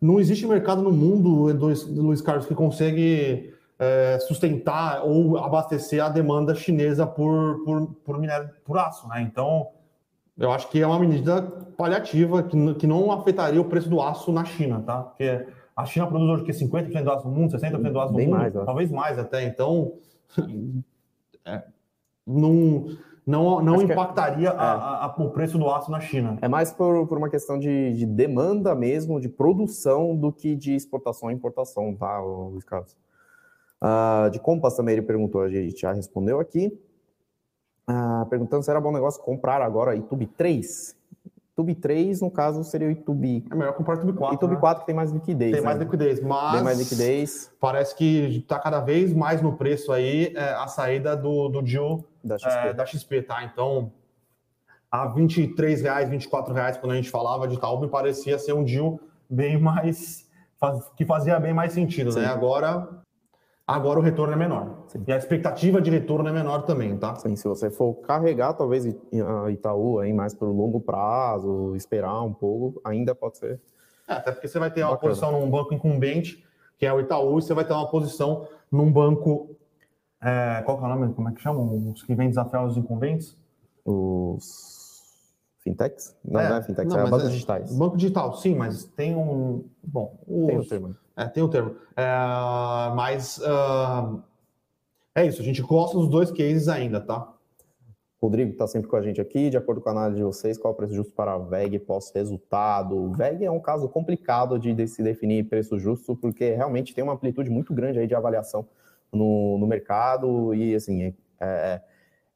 não existe mercado no mundo, Luiz Carlos, que consegue é, sustentar ou abastecer a demanda chinesa por, por, por minério por aço, né? Então, eu acho que é uma medida paliativa que, que não afetaria o preço do aço na China, tá? Porque a China produz hoje que 50% do aço no mundo, 60% do aço no Bem mundo, mais, talvez mais até. Então, é, não, não, não impactaria é. a, a, o preço do aço na China. É mais por, por uma questão de, de demanda mesmo, de produção, do que de exportação e importação, tá, Luiz Carlos? Uh, de Compass também ele perguntou, a gente já respondeu aqui. Uh, perguntando se era bom negócio comprar agora YouTube 3. YouTube 3, no caso, seria o YouTube. É melhor comprar o YouTube 4. YouTube né? 4 que tem mais liquidez. Tem né? mais liquidez, mas. Tem mais liquidez. Parece que está cada vez mais no preço aí é, a saída do, do deal da XP. É, da XP, tá? Então, a 23 reais, 24 reais, quando a gente falava de tal, me parecia ser um deal bem mais que fazia bem mais sentido, né? Sim. né? Agora, agora o retorno é menor. Sim. E a expectativa de retorno é menor também, tá? Sim, se você for carregar talvez a Itaú aí mais para o longo prazo, esperar um pouco, ainda pode ser. É, até porque você vai ter uma Bacana. posição num banco incumbente, que é o Itaú, e você vai ter uma posição num banco. É, qual que é o nome? Como é que chamam? Os que vêm desafiar os incumbentes? Os Fintechs? Não, é, não é fintech, não, é bancos é, digitais. Banco digital, sim, mas tem um. Bom, os, tem o um termo. É, tem o um termo. É, mas uh, é isso, a gente gosta dos dois cases ainda, tá? Rodrigo está sempre com a gente aqui. De acordo com a análise de vocês, qual é o preço justo para a VEG pós-resultado? VEG é um caso complicado de se definir preço justo, porque realmente tem uma amplitude muito grande aí de avaliação no, no mercado e, assim, é, é,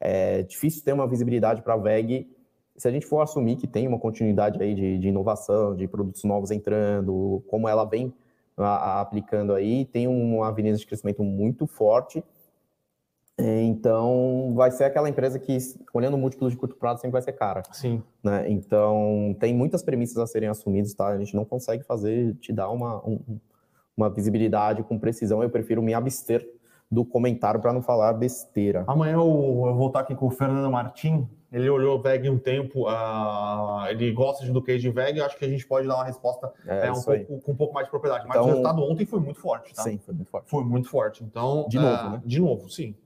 é difícil ter uma visibilidade para a VEG se a gente for assumir que tem uma continuidade aí de, de inovação, de produtos novos entrando, como ela vem a, a, aplicando aí, tem uma avenida de crescimento muito forte. É, então, vai ser aquela empresa que, olhando múltiplos de curto prazo, sempre vai ser cara. Sim. Né? Então, tem muitas premissas a serem assumidas, tá? A gente não consegue fazer, te dar uma, um, uma visibilidade com precisão. Eu prefiro me abster do comentário para não falar besteira. Amanhã eu, eu vou estar aqui com o Fernando Martim, ele olhou VEG um tempo, uh, ele gosta do case de VEG, acho que a gente pode dar uma resposta é, é, um pouco, com um pouco mais de propriedade. Mas então, o resultado ontem foi muito forte, tá? Sim, foi muito forte. Foi muito forte. Então, de novo, uh, né? De novo, sim.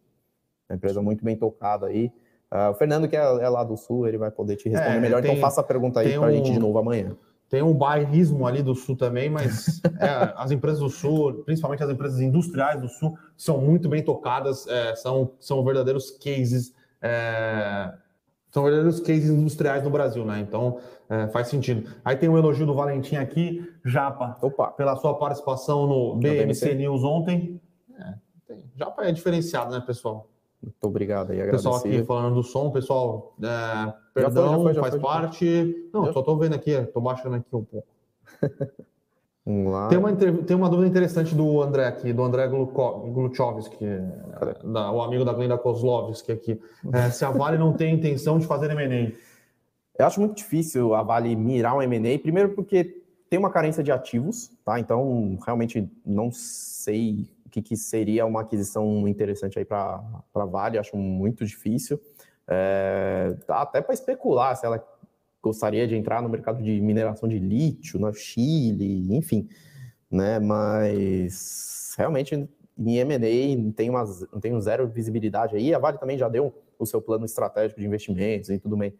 Uma empresa muito bem tocada aí. Uh, o Fernando, que é, é, lá do Sul, ele vai poder te responder é, melhor. Então tem, então faça a pergunta aí para a um, gente de novo amanhã. Tem um bairrismo ali do Sul também, mas é, as empresas do Sul, principalmente as empresas industriais do Sul, são muito bem tocadas, é, são, são verdadeiros cases é, são verdadeiros cases industriais no Brasil, né? Então é, faz sentido. Aí tem um elogio do Valentim aqui, Japa, Opa. pela sua participação no BMC News ontem. É, Japa é diferenciado, né, pessoal? Muito obrigado aí, Pessoal aqui falando do som, pessoal, é, perdão, já foi, já foi, já faz foi, parte. Não, só estou vendo aqui, estou baixando aqui um pouco. Vamos lá. Tem uma, tem uma dúvida interessante do André aqui, do André Gluchovski, o amigo da Glenda Kozlovski aqui. É, se a Vale não tem intenção de fazer M&A. Eu acho muito difícil a Vale mirar um M&A, primeiro porque tem uma carência de ativos, tá? Então, realmente não sei o que, que seria uma aquisição interessante aí para a Vale, acho muito difícil. É, até para especular se ela gostaria de entrar no mercado de mineração de lítio no Chile, enfim, né? Mas realmente em M&A tem umas, tem zero visibilidade aí. A Vale também já deu o seu plano estratégico de investimentos e tudo bem,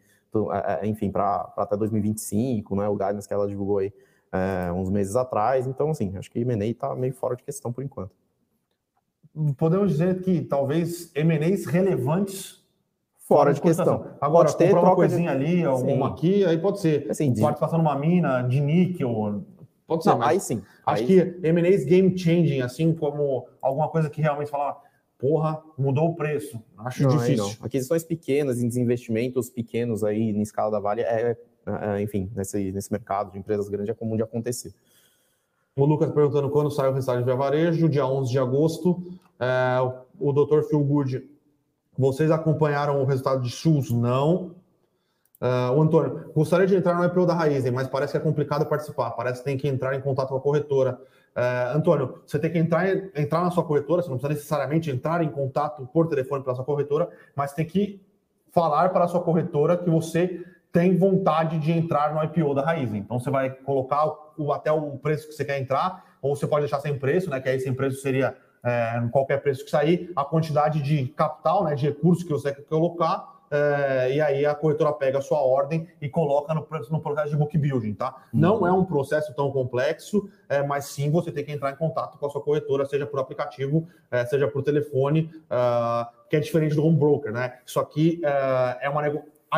é, é, enfim, para até 2025, né? O guidance que ela divulgou aí é, uns meses atrás. Então, assim, acho que M&A está meio fora de questão por enquanto. Podemos dizer que talvez M&As relevantes fora de questão. Agora, pode ter uma coisinha de... ali, alguma sim. aqui, aí pode ser. Assim, de... Participação numa mina de níquel. Pode ser. Não, aí sim. Acho aí... que M&A's game changing, assim como alguma coisa que realmente fala, porra, mudou o preço. Acho não, difícil. Aquisições pequenas, desinvestimentos pequenos aí em escala da Vale, é, é, enfim, nesse, nesse mercado de empresas grandes é comum de acontecer. O Lucas perguntando quando sai o resultado de Via Varejo, dia 11 de agosto. É, o Dr. Phil Good vocês acompanharam o resultado de SUS? Não. Uh, o Antônio, gostaria de entrar no IPO da Raizen, mas parece que é complicado participar. Parece que tem que entrar em contato com a corretora. Uh, Antônio, você tem que entrar, entrar na sua corretora, você não precisa necessariamente entrar em contato por telefone pela sua corretora, mas tem que falar para a sua corretora que você tem vontade de entrar no IPO da Raizen. Então você vai colocar o, até o preço que você quer entrar, ou você pode deixar sem preço, né? Que aí sem preço seria é, qualquer preço que sair, a quantidade de capital, né, de recursos que você quer colocar, é, e aí a corretora pega a sua ordem e coloca no, no processo de book building, tá? Uhum. Não é um processo tão complexo, é, mas sim você tem que entrar em contato com a sua corretora, seja por aplicativo, é, seja por telefone, uh, que é diferente do home broker, né? Isso aqui uh, é uma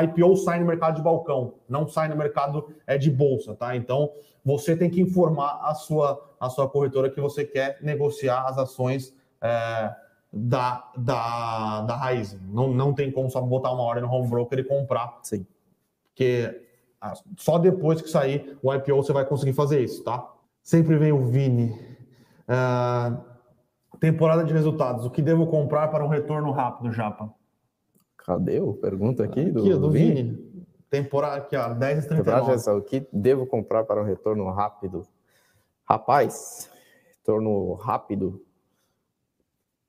IPO sai no mercado de balcão, não sai no mercado é, de bolsa, tá? Então você tem que informar a sua, a sua corretora que você quer negociar as ações é, da, da, da raiz. Não, não tem como só botar uma ordem no home broker e comprar. Sim. Porque ah, só depois que sair o IPO você vai conseguir fazer isso, tá? Sempre vem o Vini. É, temporada de resultados. O que devo comprar para um retorno rápido, Japa? Cadê o pergunta aqui? Do, aqui, do Vini. Vini. Temporada aqui, ó, 10 e 39. o que devo comprar para um retorno rápido? Rapaz, retorno rápido.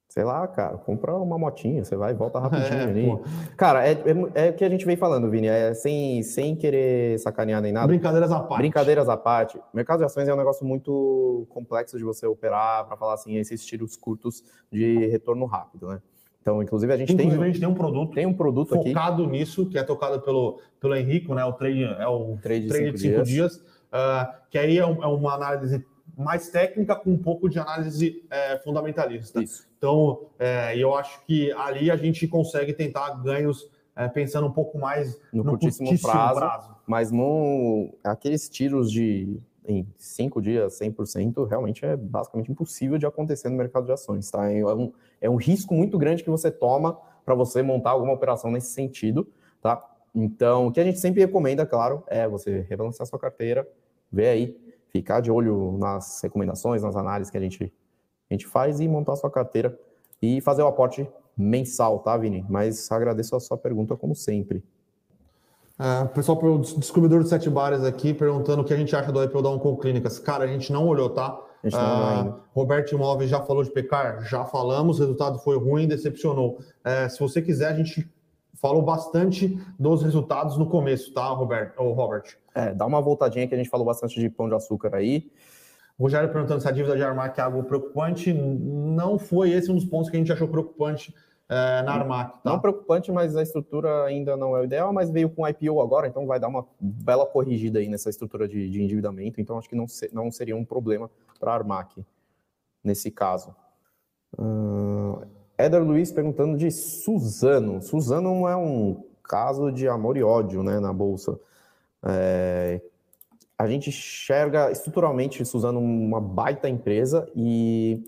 Sei lá, cara, compra uma motinha, você vai e volta rapidinho é, ali. Pô. Cara, é, é, é, o que a gente vem falando, Vini, é sem, sem querer sacanear nem nada. Brincadeiras à parte. Brincadeiras à parte. Mercado de ações é um negócio muito complexo de você operar, para falar assim, esses tiros curtos de retorno rápido, né? Então, inclusive, a gente inclusive, tem. a gente tem um produto. Tem um produto focado aqui. nisso, que é tocado pelo, pelo Henrico, né? O trade, é o trade, trade de 5 dias. dias uh, que aí é, um, é uma análise mais técnica com um pouco de análise é, fundamentalista. Isso. Então, é, eu acho que ali a gente consegue tentar ganhos é, pensando um pouco mais no, no curtíssimo, curtíssimo prazo, prazo, mas no aqueles tiros de em cinco dias, 100%, realmente é basicamente impossível de acontecer no mercado de ações, tá? É um, é um risco muito grande que você toma para você montar alguma operação nesse sentido, tá? Então, o que a gente sempre recomenda, claro, é você rebalancear sua carteira, ver aí ficar de olho nas recomendações, nas análises que a gente, a gente faz e montar sua carteira e fazer o aporte mensal, tá, Vini? Mas agradeço a sua pergunta, como sempre. É, pessoal, o descobridor de sete bares aqui perguntando o que a gente acha do IPO da Oncom Clínicas. Cara, a gente não olhou, tá? A gente não olhou ainda. Roberto Imóveis já falou de pecar? Já falamos, o resultado foi ruim, decepcionou. É, se você quiser, a gente falou bastante dos resultados no começo, tá, Roberto? Ou Robert? É, dá uma voltadinha que a gente falou bastante de pão de açúcar aí. O Rogério perguntando se a dívida de Armac é algo preocupante. Não foi esse um dos pontos que a gente achou preocupante é, na Armac. Tá? Não preocupante, mas a estrutura ainda não é o ideal, mas veio com IPO agora, então vai dar uma bela corrigida aí nessa estrutura de, de endividamento. Então acho que não, não seria um problema para a Armac nesse caso. Uh, Éder Luiz perguntando de Suzano. Suzano é um caso de amor e ódio né, na Bolsa. É, a gente enxerga estruturalmente Suzano uma baita empresa e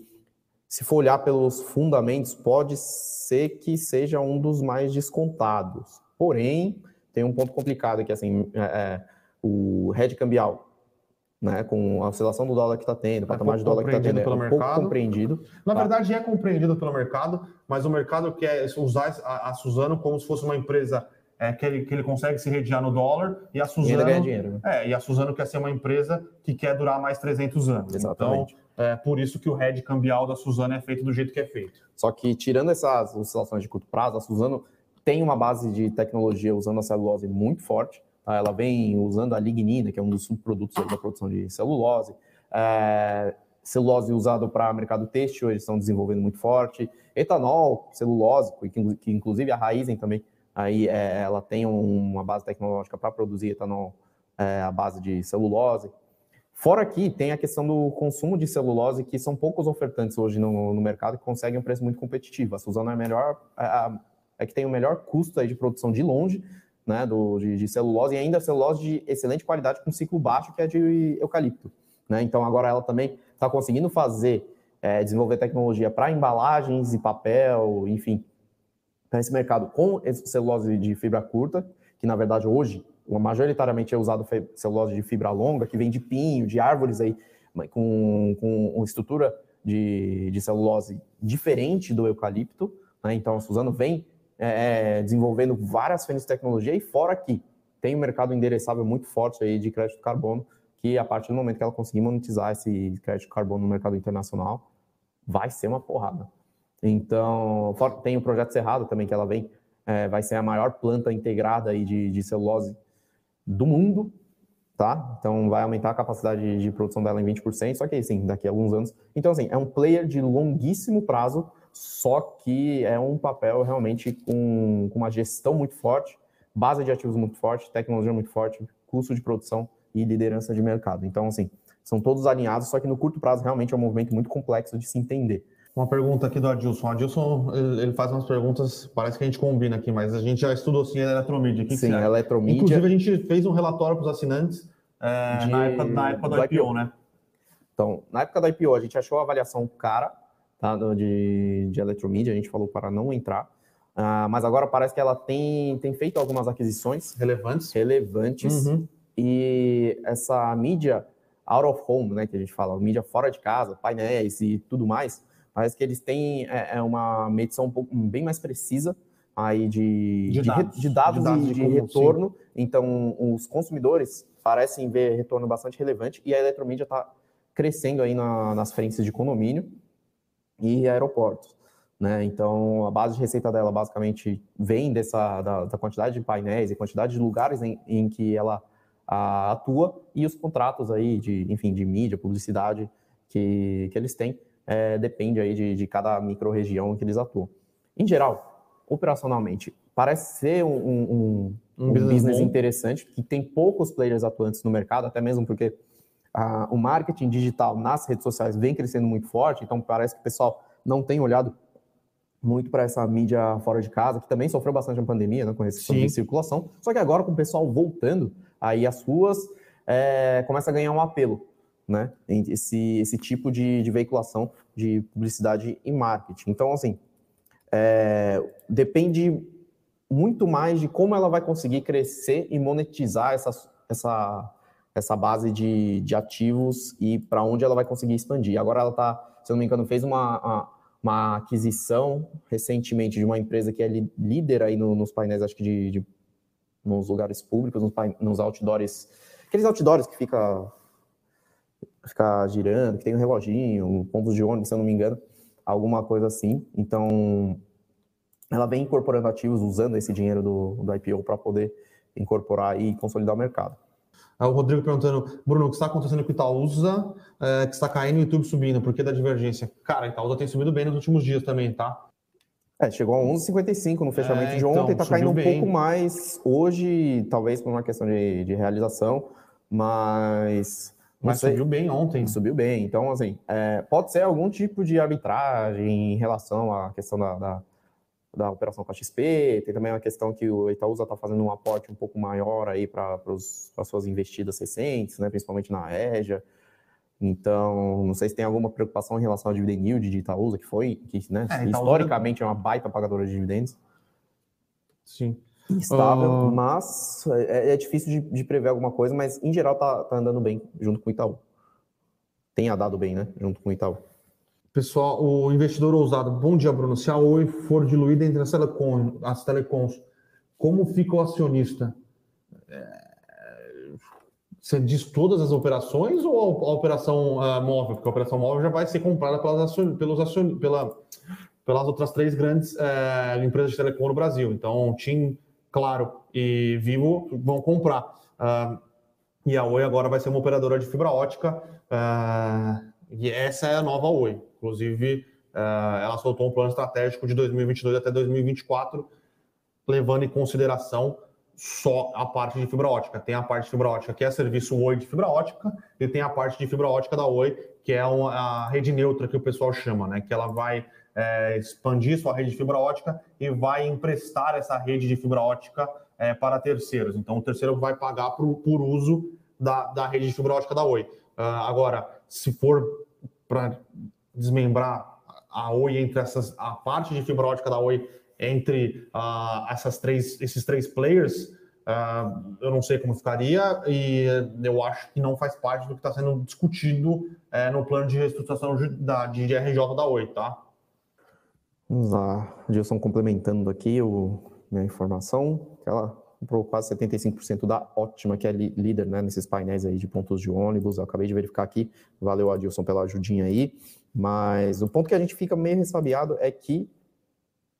se for olhar pelos fundamentos, pode ser que seja um dos mais descontados. Porém, tem um ponto complicado que assim, é, é o hedge cambial né, com a oscilação do dólar que está tendo, o é patamar de dólar que está tendo, é um mercado. pouco compreendido. Na tá? verdade, é compreendido pelo mercado, mas o mercado quer usar a, a Suzano como se fosse uma empresa é, que, ele, que ele consegue se redear no dólar e a Suzano... E ganha dinheiro. Né? É, e a Suzano quer ser uma empresa que quer durar mais 300 anos. Exatamente. Então, é por isso que o hedge cambial da Suzano é feito do jeito que é feito. Só que, tirando essas oscilações de curto prazo, a Suzano tem uma base de tecnologia usando a celulose muito forte, Tá? Ela vem usando a lignina, que é um dos subprodutos da produção de celulose. É, celulose usado para mercado têxtil, eles estão desenvolvendo muito forte. Etanol, celulose, que, que inclusive a Raizen também, aí é, ela tem uma base tecnológica para produzir etanol é, à base de celulose. Fora aqui, tem a questão do consumo de celulose, que são poucos ofertantes hoje no, no mercado que conseguem um preço muito competitivo. A Suzano é melhor, é, é que tem o melhor custo de produção de longe, né, do, de, de, celulose, e ainda celulose de excelente qualidade com ciclo baixo, que é de eucalipto. Né? Então, agora ela também está conseguindo fazer, é, desenvolver tecnologia para embalagens e papel, enfim, para esse mercado com celulose de fibra curta, que na verdade hoje, majoritariamente é usado celulose de fibra longa, que vem de pinho, de árvores aí, com, com uma estrutura de, de celulose diferente do eucalipto. Né? Então, a Suzano vem é, é, desenvolvendo várias frentes de tecnologia e fora que tem um mercado endereçável muito forte aí de crédito carbono, que a partir do momento que ela conseguir monetizar esse crédito carbono no mercado internacional, vai ser uma porrada. Então, tem o projeto Cerrado também, que ela vem, é, vai ser a maior planta integrada aí de, de celulose do mundo, tá? Então, vai aumentar a capacidade de produção dela em 20%, só que, assim, daqui a alguns anos. Então, assim, é um player de longuíssimo prazo, só que é um papel realmente com, com uma gestão muito forte, base de ativos muito forte, tecnologia muito forte, custo de produção e liderança de mercado. Então, assim, são todos alinhados, só que no curto prazo realmente é um movimento muito complexo de se entender. Uma pergunta aqui do Adilson. O Adilson, ele faz umas perguntas, parece que a gente combina aqui, mas a gente já estudou sim a eletromídia. Que sim, que eletromídia. Inclusive, a gente fez um relatório para os assinantes é, de... na, época, na época do, do IPO, IPO, né? Então, na época do IPO, a gente achou a avaliação cara, tá, de, de eletromídia, a gente falou para não entrar. Uh, mas agora parece que ela tem, tem feito algumas aquisições relevantes. Relevantes. Uhum. E essa mídia out of home, né, que a gente fala, mídia fora de casa, painéis e tudo mais, parece que eles têm é, é uma medição um pouco, bem mais precisa aí de, de, dados, de, dados, de dados e de, de retorno. Sim. Então, os consumidores parecem ver retorno bastante relevante e a eletromídia está crescendo aí na, nas frentes de condomínio e aeroportos. Né? Então, a base de receita dela basicamente vem dessa da, da quantidade de painéis e quantidade de lugares em, em que ela a, atua e os contratos aí de, enfim, de mídia, publicidade que, que eles têm, é, depende aí de, de cada micro-região que eles atuam. Em geral, operacionalmente, parece ser um, um, um, um business, business interessante, que tem poucos players atuantes no mercado, até mesmo porque ah, o marketing digital nas redes sociais vem crescendo muito forte, então parece que o pessoal não tem olhado muito para essa mídia fora de casa, que também sofreu bastante na pandemia, né, com restrição de circulação. Só que agora, com o pessoal voltando aí as ruas, é, começa a ganhar um apelo, né? Esse, esse tipo de, de veiculação de publicidade e marketing. Então, assim, é, depende muito mais de como ela vai conseguir crescer e monetizar essa, essa, essa base de, de ativos e para onde ela vai conseguir expandir. Agora ela está, se eu não me engano, fez uma, uma, aquisição recentemente de uma empresa que é líder aí no, nos painéis, acho que de, de nos lugares públicos, nos, nos outdoors, aqueles outdoors que fica, fica girando, que tem um reloginho, pontos de ônibus, se eu não me engano, alguma coisa assim. Então, ela vem incorporando ativos usando esse dinheiro do, do IPO para poder incorporar e consolidar o mercado. O Rodrigo perguntando, Bruno, o que está acontecendo com o Itaúsa, é, que está caindo e o YouTube subindo, por que da divergência? Cara, Itaúsa tem subido bem nos últimos dias também, tá? É, chegou a 11,55 no fechamento é, de ontem, está caindo um bem. pouco mais hoje, talvez por uma questão de, de realização, mas... Mas subiu bem ontem. Subiu bem, então assim, é, pode ser algum tipo de arbitragem em relação à questão da, da da operação com a XP, tem também uma questão que o Itaúsa está fazendo um aporte um pouco maior aí para as suas investidas recentes, né, principalmente na EJA. Então, não sei se tem alguma preocupação em relação ao dividend yield de Itaúsa, que foi, que né, é, historicamente é uma baita pagadora de dividendos. Sim. Instável, uh... mas é, é difícil de, de, prever alguma coisa, mas em geral tá, tá andando bem junto com o Itaú. Tem andado bem, né, junto com o Itaú. Pessoal, o investidor ousado. Bom dia, Bruno. Se a Oi for diluída entre as, telecom, as telecoms, como fica o acionista? É... Você diz todas as operações ou a, operação uh, móvel? Porque a operação móvel já vai ser comprada pelas, acion, pelos acion, pela, pelas outras três grandes uh, empresas de telecom no Brasil. Então, TIM, Claro e Vivo vão comprar. Uh, e a Oi agora vai ser uma operadora de fibra ótica. e essa é a nova Oi. Inclusive, uh, ela soltou um plano estratégico de 2022 até 2024, levando em consideração só a parte de fibra ótica. Tem a parte de fibra ótica que é serviço Oi de fibra ótica e tem a parte de fibra ótica da Oi, que é uma, a rede neutra que o pessoal chama, né? Que ela vai é, expandir sua rede de fibra ótica e vai emprestar essa rede de fibra ótica é, para terceiros. Então, o terceiro vai pagar por, por uso da, da rede de fibra ótica da Oi. Uh, agora, se for para desmembrar a Oi entre essas a parte de fibra ótica da Oi entre uh, essas três esses três players uh, eu não sei como ficaria e eu acho que não faz parte do que está sendo discutido uh, no plano de reestruturação da, de RJ da Oi, tá? Vamos lá, Gilson complementando aqui o, minha informação, que ela comprou quase 75% da Ótima, que é líder né, nesses painéis aí de pontos de ônibus. Eu acabei de verificar aqui. Valeu, Adilson, pela ajudinha aí. Mas o ponto que a gente fica meio ressabiado é que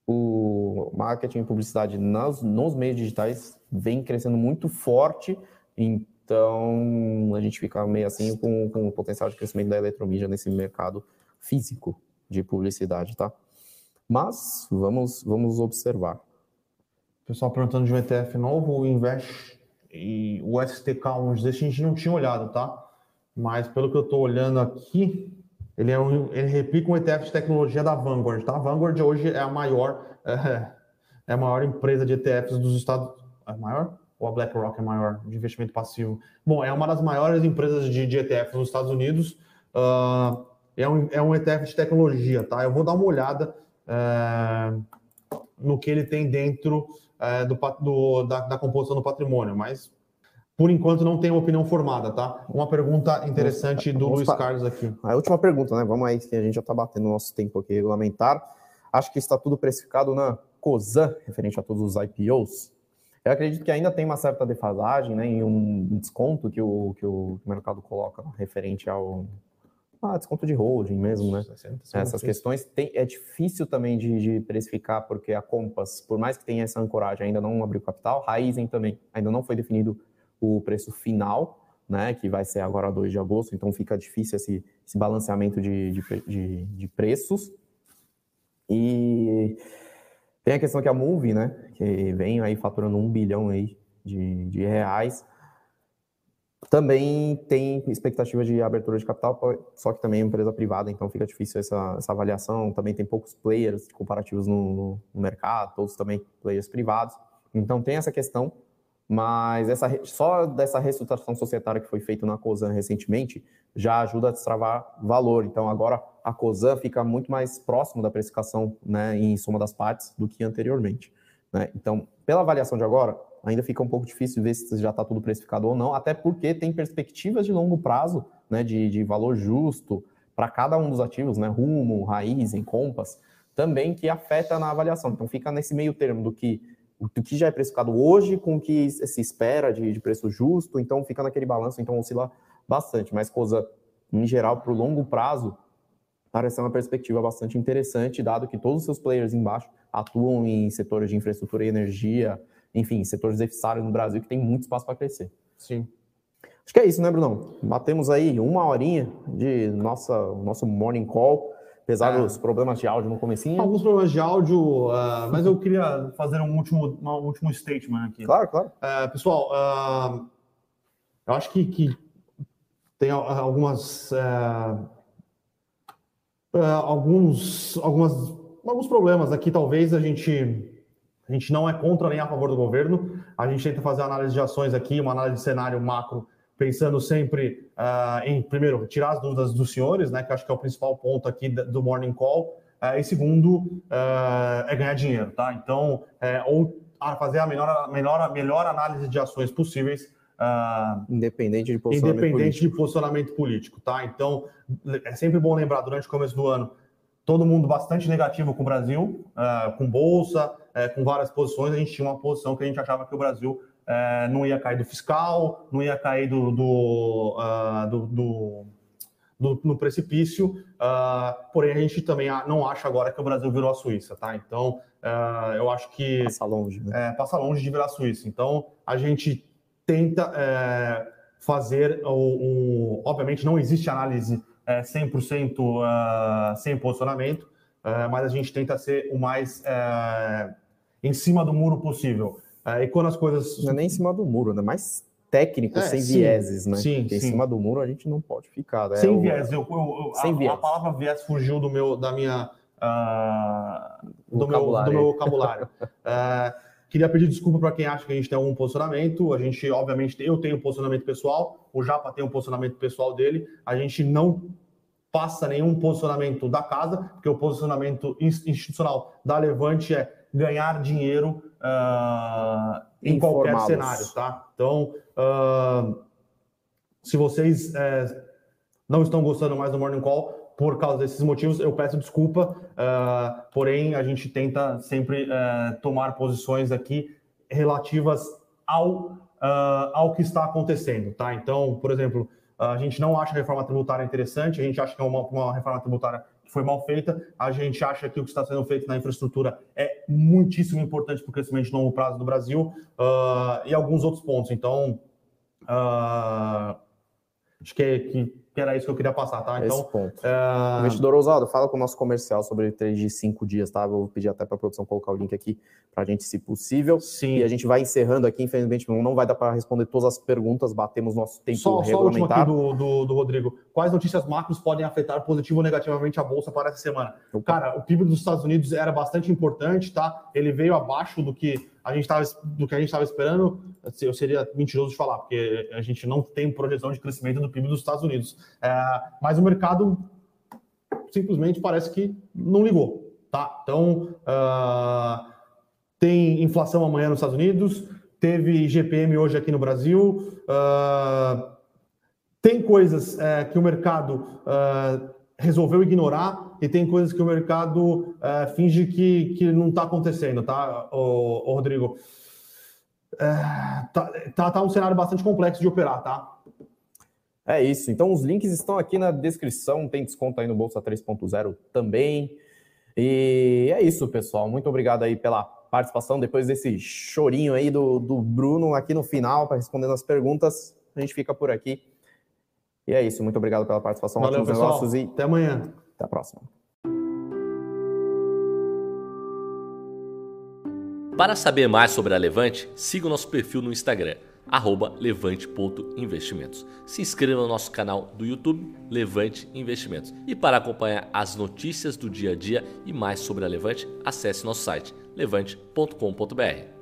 o marketing e publicidade nas, nos meios digitais vem crescendo muito forte, então a gente fica meio assim com, com o potencial de crescimento da eletromídia nesse mercado físico de publicidade, tá? Mas vamos, vamos observar. Pessoal perguntando de um ETF novo, o Invest e o STK, uns desses a gente não tinha olhado, tá? Mas pelo que eu estou olhando aqui, ele, é um, ele replica um ETF de tecnologia da Vanguard, tá? A Vanguard hoje é a maior, é, é a maior empresa de ETFs dos Estados É maior? Ou a BlackRock é maior de investimento passivo? Bom, é uma das maiores empresas de, de ETFs nos Estados Unidos. Uh, é, um, é um ETF de tecnologia, tá? Eu vou dar uma olhada no que ele tem dentro uh, do, do da, da composição do patrimônio, mas por enquanto não tenho opinião formada, tá? Uma pergunta interessante do Luiz Carlos aqui. A última pergunta, né? Vamos aí, que a gente já está batendo nosso tempo aqui regulamentar. Acho que está tudo precificado na COSAN, referente a todos os IPOs. Eu acredito que ainda tem uma certa defasagem, né? Em um desconto que o, que o mercado coloca referente ao, ah, desconto de holding mesmo, né? Essas questões tem, é difícil também de, de, precificar, porque a Compass, por mais que tenha essa ancoragem, ainda não abriu capital, Raizen também, ainda não foi definido o preço final, né, que vai ser agora 2 de agosto, então fica difícil esse, esse balanceamento de, de, de, preços. E tem a questão que a Move, né, que vem aí faturando um bilhão aí de, de reais, também tem expectativa de abertura de capital, só que também é empresa privada, então fica difícil essa, essa avaliação. Também tem poucos players comparativos no, no mercado, todos também players privados. Então tem essa questão mas essa, só dessa reestruturação societária que foi feita na COSAN recentemente já ajuda a destravar valor. Então, agora a COSAN fica muito mais próximo da precificação né, em soma das partes do que anteriormente. Né? Então, pela avaliação de agora, ainda fica um pouco difícil ver se já está tudo precificado ou não, até porque tem perspectivas de longo prazo né, de, de valor justo para cada um dos ativos, né, Rumo, Raiz, Compass, também que afeta na avaliação. Então, fica nesse meio termo do que do que já é precificado hoje com o que se espera de, de preço justo, então fica naquele balanço, então oscila bastante, mas coisa em geral para o longo prazo parece uma perspectiva bastante interessante, dado que todos os seus players embaixo atuam em setores de infraestrutura e energia, enfim, setores deficitários no Brasil que tem muito espaço para crescer. Sim. Acho que é isso, né, Brunão? Batemos aí uma horinha de nossa, nosso morning call apesar é. dos problemas de áudio no comecinho. Alguns problemas de áudio, uh, mas eu queria fazer um último, um último statement aqui. Claro, claro. Uh, pessoal, uh, eu acho que, que tem algumas... alguns, algumas, alguns problemas aqui, talvez a gente... A gente não é contra nem a favor do governo. A gente tenta fazer análise de ações aqui, uma análise de cenário macro pensando sempre uh, em, primeiro, tirar as dúvidas dos senhores, né, que acho que é o principal ponto aqui do Morning Call, uh, e segundo, uh, é ganhar dinheiro, tá? Então, é, ou fazer a melhor, melhor, melhor análise de ações possíveis. independente de posicionamento independente político. de posicionamento político, tá? Então, é sempre bom lembrar, durante o começo do ano, todo mundo bastante negativo com o Brasil, com bolsa, com várias posições, a gente tinha uma posição que a gente achava que o Brasil é, não ia cair do fiscal, não ia cair do, do, do, do, do no precipício, uh, porém a gente também não acha agora que o Brasil virou a Suíça, tá? Então uh, eu acho que passa longe, né? É, passa longe de virar a Suíça. Então a gente tenta é, fazer o, o, obviamente não existe análise é, 100% uh, sem posicionamento, mas a gente tenta ser o mais em cima do muro possível. É, e quando as coisas. Não é nem em cima do muro, né? Mais técnico, é, sem sim, vieses, né? Sim, Porque sim. em cima do muro a gente não pode ficar. Né? Sem viés. Eu, eu, sem a, viés. a palavra viés fugiu do meu, da minha. Uh, do, meu, do meu vocabulário. queria pedir desculpa para quem acha que a gente tem algum posicionamento. A gente, obviamente, eu tenho um posicionamento pessoal, o Japa tem um posicionamento pessoal dele. A gente não passa nenhum posicionamento da casa, porque o posicionamento institucional da Levante é ganhar dinheiro uh, em qualquer cenário, tá? Então, uh, se vocês uh, não estão gostando mais do Morning Call por causa desses motivos, eu peço desculpa, ah, porém a gente tenta sempre eh, tomar posições aqui relativas ao, ao que está acontecendo, tá? Então, por exemplo, a gente não acha a reforma tributária interessante, a gente acha que é uma, uma reforma tributária foi mal feita. A gente acha que o que está sendo feito na infraestrutura é muitíssimo importante para o crescimento de longo prazo do Brasil uh, e alguns outros pontos. Então, uh, acho que, é, que que era isso que eu queria passar, tá? Então, Esse ponto. Uh... Investidor ousado, fala com o nosso comercial sobre três de cinco dias, tá? Vou pedir até para a produção colocar o link aqui para a gente, se possível. Sim. E a gente vai encerrando aqui, infelizmente não vai dar para responder todas as perguntas, batemos nosso tempo só, regulamentar. Só o último aqui do, do, do, Rodrigo. Quais notícias macros podem afetar positivo ou negativamente a Bolsa para essa semana? Opa. Cara, o PIB dos Estados Unidos era bastante importante, tá? Ele veio abaixo do que a gente tava, do que a gente estava esperando, eu seria mentiroso de falar, porque a gente não tem projeção de crescimento do PIB dos Estados Unidos. É, mas o mercado simplesmente parece que não ligou. Tá? Então, uh, tem inflação amanhã nos Estados Unidos, teve GPM hoje aqui no Brasil, uh, tem coisas uh, que o mercado uh, resolveu ignorar e tem coisas que o mercado é, finge que, que não está acontecendo, tá, ô, ô Rodrigo? É, tá, tá, tá, um cenário bastante complexo de operar, tá? É isso. Então, os links estão aqui na descrição. Tem desconto aí no Bolsa 3.0 também. E é isso, pessoal. Muito obrigado aí pela participação. Depois desse chorinho aí do, do Bruno aqui no final para responder as perguntas, a gente fica por aqui. E é isso. Muito obrigado pela participação. Valeu, pessoal. E até amanhã. Até a próxima. Para saber mais sobre a Levante, siga o nosso perfil no Instagram levante.investimentos. Se inscreva no nosso canal do YouTube Levante Investimentos. E para acompanhar as notícias do dia a dia e mais sobre a Levante, acesse nosso site levante.com.br.